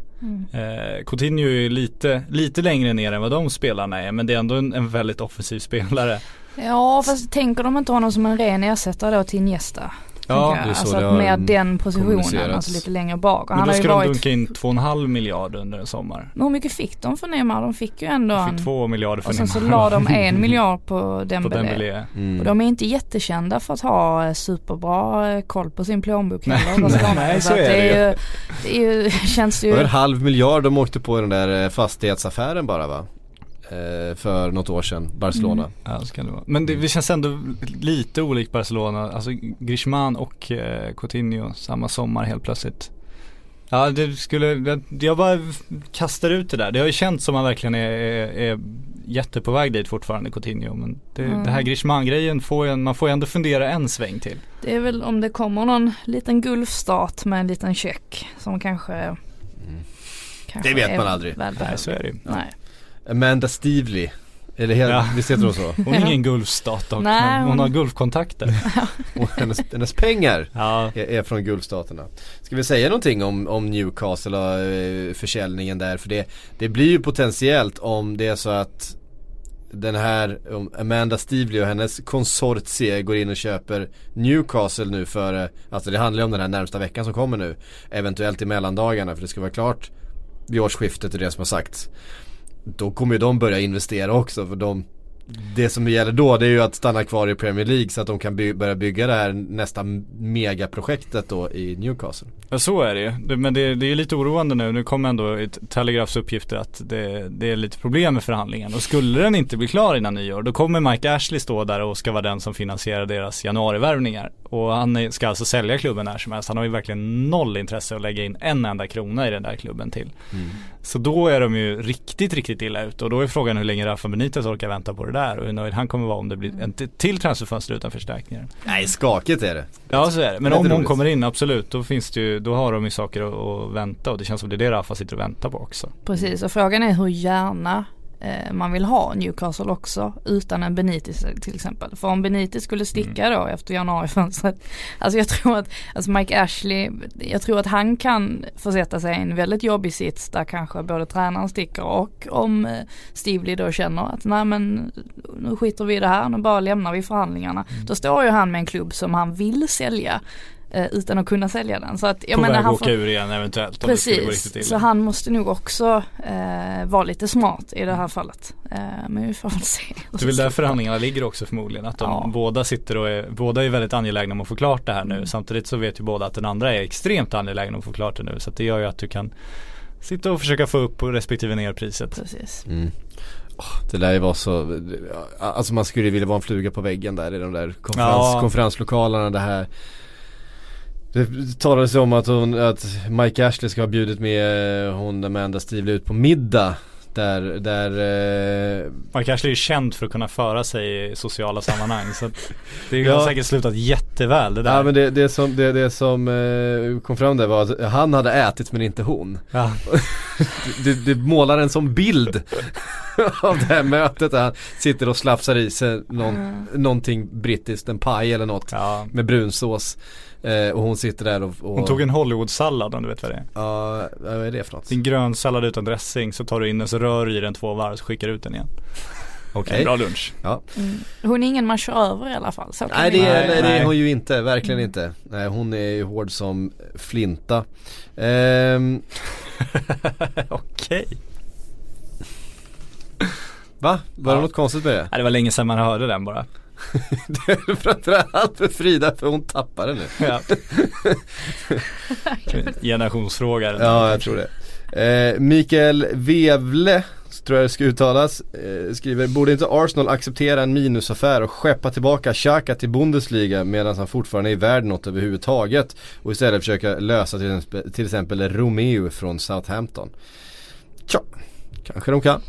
Eh, Coutinho är ju lite, lite längre ner än vad de spelarna är men det är ändå en, en väldigt offensiv spelare. Ja fast tänker de inte honom som en ren ersättare då till Iniesta? Ja, det är så alltså det med den positionen, alltså lite längre bak. Och Men då ju ska de varit, dunka in 2,5 miljard under en sommar. men hur mycket fick de för Neymar? De fick ju ändå De en, fick 2 miljarder för och sen så la de en miljard på på Dembélé. Dembélé. Mm. Och de är inte jättekända för att ha eh, superbra eh, koll på sin plånbok Nej, heller. Barcelona. nej, så att är det är ju. Det är ju, känns Det var ju, en halv miljard de åkte på i den där eh, fastighetsaffären bara va? Eh, för något år sedan, Barcelona. Mm. Ja så kan det vara. Men det, det känns ändå lite olikt Barcelona. Alltså Griezmann och eh, Coutinho samma sommar helt plötsligt. Ja det skulle, jag, jag bara kastar ut det där. Det har ju känts som han verkligen är, är, är jätte på väg dit fortfarande Coutinho. Men det, Mm. det här Griezmann-grejen får ju en, man får ju ändå fundera en sväng till. det är väl om det kommer någon liten gulfstat med en liten check som kanske, kanske Det vet är man aldrig. Nej så är det ju. Nej. Amanda Stevely. Eller helt, Ja. visst heter hon så? Hon är ingen gulfstat dock, Nej, men hon, hon- har gulfkontakter. Och hennes, hennes pengar ja. är, är från Gulfstaterna. Ska vi säga någonting om, om Newcastle och eh, försäljningen där? För det, det blir ju potentiellt om det är så att den här Amanda Stevely och hennes konsortie går in och köper Newcastle nu för, eh, alltså det handlar ju om den här närmsta veckan som kommer nu. Eventuellt i mellandagarna för det ska vara klart vid årsskiftet är det som har sagts. Då kommer ju de börja investera också för de det som gäller då det är ju att stanna kvar i Premier League så att de kan by- börja bygga det här nästa megaprojektet då i Newcastle. Ja så är det ju. Men det, det är lite oroande nu. Nu kommer ändå ett Telegraphs uppgifter att det, det är lite problem med förhandlingen. Och skulle den inte bli klar innan nyår då kommer Mike Ashley stå där och ska vara den som finansierar deras januarivärvningar. Och han ska alltså sälja klubben när som helst. Han har ju verkligen noll intresse att lägga in en enda krona i den där klubben till. Så då är de ju riktigt, riktigt illa ute. Och då är frågan hur länge Rafa Benitez orkar vänta på det där och hur nöjd han kommer vara om det blir en t- till transferfönster utan förstärkningar. Nej skakigt är det. Ja så är det. Men Lite om hon roligt. kommer in, absolut, då finns det ju, då har de ju saker att, att vänta och det känns som det är det Rafa sitter och väntar på också. Precis och frågan är hur gärna man vill ha Newcastle också utan en Benitez till exempel. För om Benitez skulle sticka då efter januarifönstret. Alltså jag tror att alltså Mike Ashley, jag tror att han kan försätta sig i en väldigt jobbig sits där kanske både tränaren sticker och om eh, Stevely då känner att nej men nu skiter vi i det här, nu bara lämnar vi förhandlingarna. Då står ju han med en klubb som han vill sälja eh, utan att kunna sälja den. Så att jag På menar väg han att åka ur igen eventuellt Precis, så han måste nog också eh, vara lite smart i det här fallet. Eh, men vi får väl se. Det är väl där förhandlingarna ligger också förmodligen. Att de Ja. båda sitter och är, båda är väldigt angelägna om att få klart det här nu. Samtidigt så vet ju båda att den andra är extremt angelägen om att få klart det nu. Så att det gör ju att du kan sitta och försöka få upp på respektive ner priset. Precis. Mm. Det lär ju vara så, alltså man skulle ju vilja vara en fluga på väggen där i de där konferens, Ja. konferenslokalerna det här Det talades om att, hon, att Mike Ashley ska ha bjudit med eh, hon Amanda Stevely ut på middag Där, där eh, Mike Ashley är ju känd för att kunna föra sig i sociala sammanhang. så det Ja. har säkert slutat jätteväl det där. Ja men det, det som, det, det som eh, kom fram där var att han hade ätit men inte hon Ja. det, det målar en sån bild av det här mötet där han sitter och slafsar i sig någon, någonting brittiskt, en paj eller något Ja. med brunsås eh, och hon sitter där och, och Hon tog en Hollywood-sallad om du vet vad det är. Ja, vad är det för något? Din grönsallad utan dressing så tar du in den så rör du i den två varv så skickar du ut den igen. Okej. En bra lunch. Ja. Mm. Hon är ingen man kör över i alla fall. Så Nej det, är, Nej, nej, det är hon ju inte, verkligen inte. Nej hon är ju hård som flinta. Ehm, Okej. va? Var det Ja. något konstigt med det? Nej, det var länge sedan man hörde den bara. det är framförallt för Frida för hon tappade nu. Ja. Generationsfråga. Ja, jag tror det. Eh, Mikael Vevle, tror jag det ska uttalas, eh, skriver Borde inte Arsenal acceptera en minusaffär och skeppa tillbaka Xhaka till Bundesliga medan han fortfarande är värd något överhuvudtaget och istället försöka lösa till, exempel- till exempel Romeo från Southampton? Tja, kanske de kan.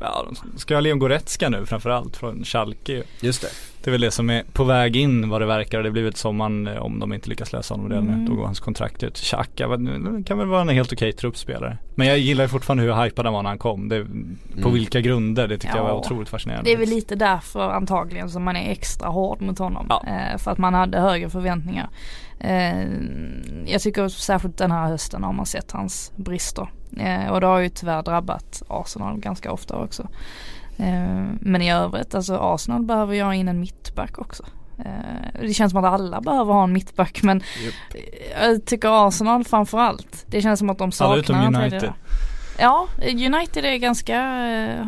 Ja, de ska ha Leon Goretzka nu framförallt från Schalke ju. Just det. Det är väl det som är på väg in vad det verkar det blir väl sommaren eh, om de inte lyckas lösa honom redan nu. Mm. Då går hans kontrakt ut. Xhaka nu kan väl vara en helt okej truppspelare. Men jag gillar fortfarande hur hypad han var när han kom. Det, På Mm. vilka grunder? Det tyckte jag var Ja. otroligt fascinerande. Det är väl lite därför antagligen som man är extra hård mot honom. Ja. Eh, för att man hade högre förväntningar. Eh, jag tycker särskilt den här hösten har man sett hans brister. Eh, och det har ju tyvärr drabbat Arsenal ganska ofta också. Eh, men i övrigt, alltså Arsenal behöver ju ha in en mittback också. Eh, det känns som att alla behöver ha en mittback men jag tycker Arsenal framförallt. Det känns som att de saknar Alla utom United. Ja, United är ganska, eh,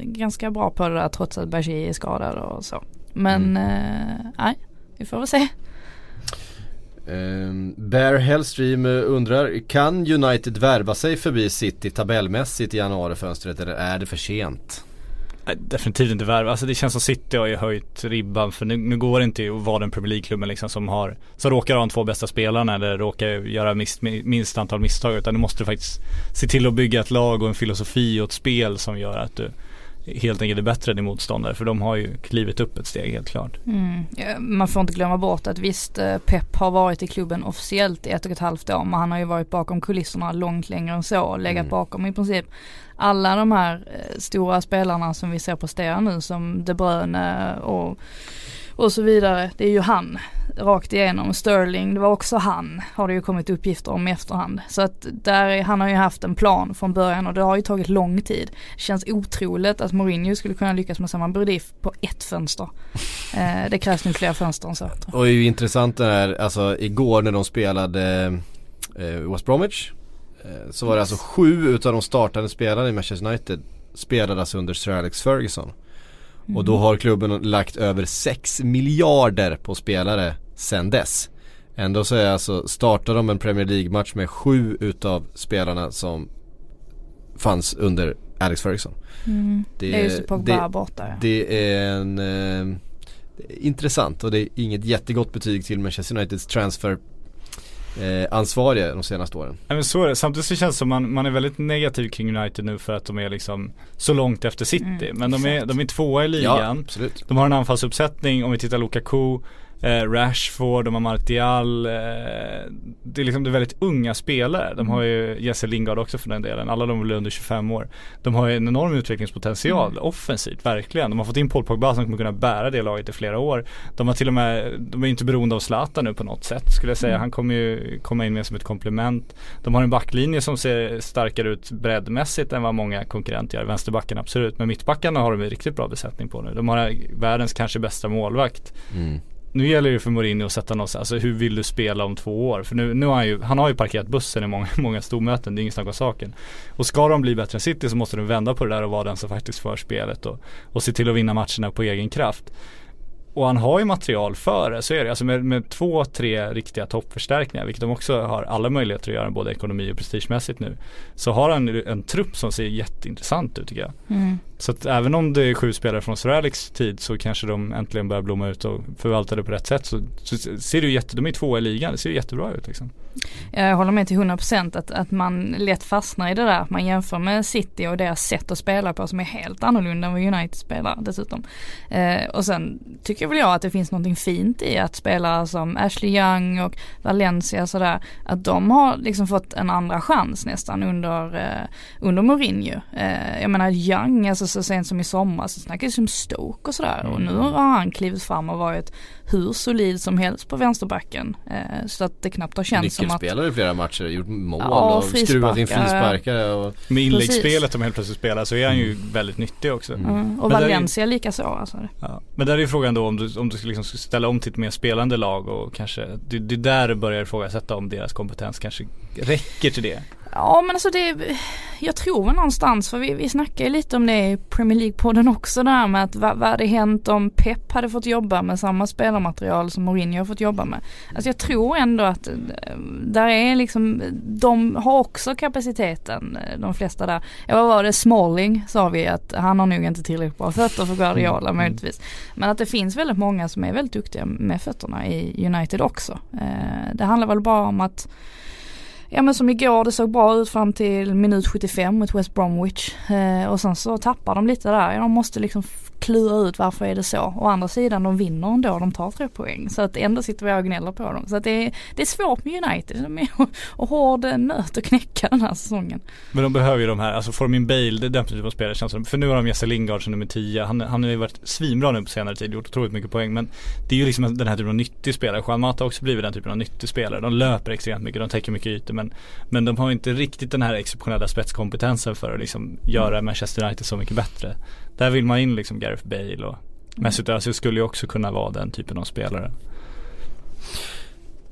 ganska bra på det där trots att Bashir är skadad och så. Men eh, nej, vi får väl se. Um, Bear Hellstream eh, undrar, kan United värva sig förbi City tabellmässigt i januarifönstret eller är det för sent? Nej, definitivt inte värva. Alltså det känns som City har ju höjt ribban för nu, nu går det inte att vara den Premier League-klubben liksom som har Som råkar ha de två bästa spelarna eller råkar göra minst, minst antal misstag utan du måste faktiskt se till att bygga ett lag och en filosofi och ett spel som gör att du helt enkelt är bättre än din motståndare för de har ju klivit upp ett steg helt klart. Mm. Man får inte glömma bort att visst eh, Pep har varit i klubben officiellt i ett och ett halvt år men han har ju varit bakom kulisserna långt längre än så och legat Mm. bakom i princip alla de här eh, stora spelarna som vi ser prestera nu som De Bruyne och, och så vidare. Det är ju han rakt igenom. Sterling, det var också han har det ju kommit uppgifter om i efterhand. Så att där, är- han har ju haft en plan från början och det har ju tagit lång tid. Det känns otroligt att Mourinho skulle kunna lyckas med samma Brediff på ett fönster. Eh, det krävs nog fler fönster än så. Och det är ju intressant det här, alltså igår när de spelade eh, West Bromwich eh, Så var det alltså sju utav de startande spelarna i Manchester United spelade alltså under Sir Alex Ferguson Och då har klubben lagt över 6 miljarder på spelare sen dess. Ändå så är alltså, startar de en Premier League-match med sju utav spelarna som fanns under Alex Ferguson. Mm. Det, är ju Pogba det, borta ja. det är en eh, intressant och det är inget jättegott betyg till Manchester Uniteds transfer eh, ansvariga de senaste åren. Nej men så är det. Samtidigt så känns det som man, man är väldigt negativ kring United nu för att de är liksom så långt efter City. Mm, men de är, de är tvåa i Ja, ligan. absolut. De har en anfallsuppsättning om vi tittar Lukaku, eh, Rashford, de har Martial. Eh, det är liksom det är väldigt unga spelare. De har ju Jesse Lingard också för den delen. Alla de är under 25 år. De har ju en enorm utvecklingspotential offensivt, verkligen. De har fått in Paul Pogba som kommer kunna bära det laget i flera år. De har till och med, de är inte beroende av Zlatan nu på något sätt skulle jag säga. Han kommer ju komma in med som ett komplement. De har en backlinje som ser starkare ut breddmässigt än vad många konkurrenter gör. Vänsterbacken absolut, men mittbackarna har de en riktigt bra besättning på nu. De har världens kanske bästa målvakt. Mm. Nu gäller det för Mourinho att sätta något, alltså hur vill du spela om två år? För nu, nu har han ju, han har ju parkerat bussen i många, många stormöten, det är inget snack om saken. Och ska de bli bättre än City så måste de vända på det där och vara den som faktiskt för spelet och, och se till att vinna matcherna på egen kraft. Och han har ju material för det, så är det. Alltså med, med två, tre riktiga toppförstärkningar, vilket de också har alla möjligheter att göra både ekonomi och prestigemässigt nu. Så har han en trupp som ser jätteintressant ut tycker jag. Mm. Så att även om det är sju spelare från Sir Alex tid så kanske de äntligen börjar blomma ut och förvalta det på rätt sätt. Så, så ser det ju jätte, de är tvåa i ligan, det ser ju jättebra ut liksom. Jag håller med till 100% att, att man lätt fastnar i det där. Man jämför med City och deras sätt att spela på som är helt annorlunda än vad United spelar dessutom. Eh, och sen tycker väl jag att det finns någonting fint i att spela som Ashley Young och Valencia sådär. Att de har liksom fått en andra chans nästan under, eh, under Mourinho. Eh, jag menar Young, alltså så sent som i somras så snackades om Stoke och sådär. Och nu har han klivit fram och varit hur solid som helst på vänsterbacken. Eh, så att det knappt har känts som att Nyckelspelare i flera matcher, gjort mål Ja, och skruvat in frisparkar. frisparkare och Med inläggsspelet de helt plötsligt spelar så är han ju väldigt nyttig också. Mm. Och Men är ju- Valencia lika så alltså. Ja. Men där är ju frågan då om du, om du ska liksom ställa om till ett mer spelande lag och kanske, det, det är där du börjar ifrågasätta om deras kompetens kanske räcker till det. Ja men alltså det, jag tror väl någonstans för vi, vi snackar ju lite om det i Premier League-podden också där med att vad, vad hade hänt om Pep hade fått jobba med samma spelarmaterial som Mourinho har fått jobba med. Alltså jag tror ändå att eh, där är liksom, de har också kapaciteten eh, de flesta där. Ja vad var det, Smalling sa vi att han har nog inte tillräckligt bra fötter för Guardiola möjligtvis. Men att det finns väldigt många som är väldigt duktiga med fötterna i United också. Eh, det handlar väl bara om att Ja men som igår, det såg bra ut fram till minut 75 mot West Bromwich. Eh, och sen så tappar de lite där. Ja, de måste liksom klura ut varför är det så. Å andra sidan, de vinner ändå, de tar tre poäng. Så att ändå sitter vi och gnäller på dem. Så att det är, det är svårt med United. De är och hård nöt att knäcka den här säsongen. Men de behöver ju de här, alltså får de in Bale, det är den typen av spelare känns som. För nu har de Jesse Lingard som nummer 10. Han, han har ju varit svinbra nu på senare tid, gjort otroligt mycket poäng. Men det är ju liksom den här typen av nyttig spelare. Juan Mata har också blivit den typen av nyttig spelare. De löper extremt mycket, de täcker mycket ytor. Men, men de har inte riktigt den här exceptionella spetskompetensen för att liksom göra Manchester United så mycket bättre. Där vill man in liksom Gareth Bale och Mesut Özil skulle ju också kunna vara den typen av spelare.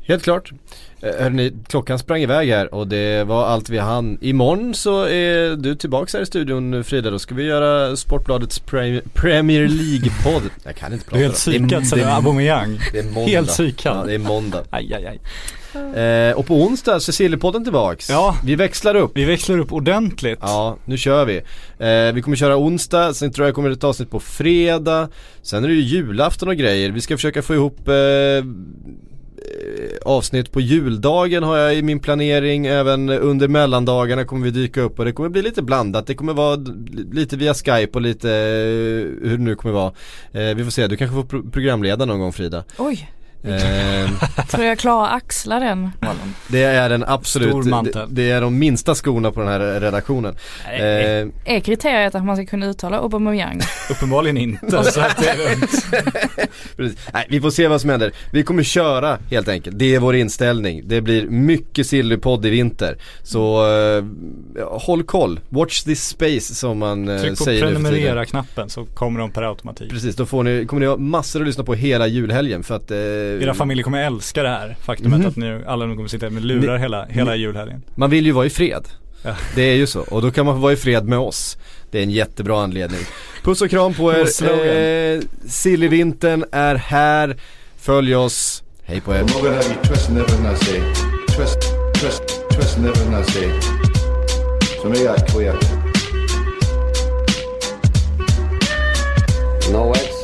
Helt klart. Eh, Hörrni, klockan sprang iväg här och det var allt vi hann. Imorgon så är du tillbaks här i studion Frida. Då ska vi göra Sportbladets Premier, Premier League-podd. Jag kan inte prata Du är helt psykad sen det, Aubameyang. det är måndag. Helt psykad. Ja, det är måndag. Aj, aj, aj. Eh, och på onsdag Cecilie-podden tillbaks. Ja. Vi växlar upp. Vi växlar upp ordentligt. Ja, nu kör vi. Eh, vi kommer köra onsdag, sen tror jag kommer ett avsnitt på fredag. Sen är det ju julafton och grejer. Vi ska försöka få ihop eh, Eh, avsnitt på juldagen har jag i min planering. Även under mellandagarna kommer vi dyka upp och det kommer bli lite blandat. Det kommer vara lite via Skype och lite eh, hur det nu kommer vara. Eh, vi får se, du kanske får programleda någon gång Frida. Oj, Eh, tror jag klarar axla den det är den absolut, Stor det, det är de minsta skorna på den här redaktionen. Eh, Är kriteriet att man ska kunna uttala Aubameyang? Uppenbarligen inte. så att det är. Precis. Nej, vi får se vad som händer. Vi kommer köra helt enkelt. Det är vår inställning. Det blir mycket Sillypodd i vinter. Så eh, håll koll. Watch this space som man eh, Tryck på säger nu för tiden. prenumerera-knappen så kommer de per automatik. Precis, då får ni, kommer ni ha massor att lyssna på hela julhelgen för att eh, Era familjer kommer älska det här faktumet Mhm. att ni alla kommer sitta med lurar hela, hela julhelgen. man vill ju vara i fred. Det är ju så och då kan man få vara i fred med oss. Det är en jättebra anledning. Puss och kram på er. Eh, Sillivintern är här. Följ oss. Hej på er. I'm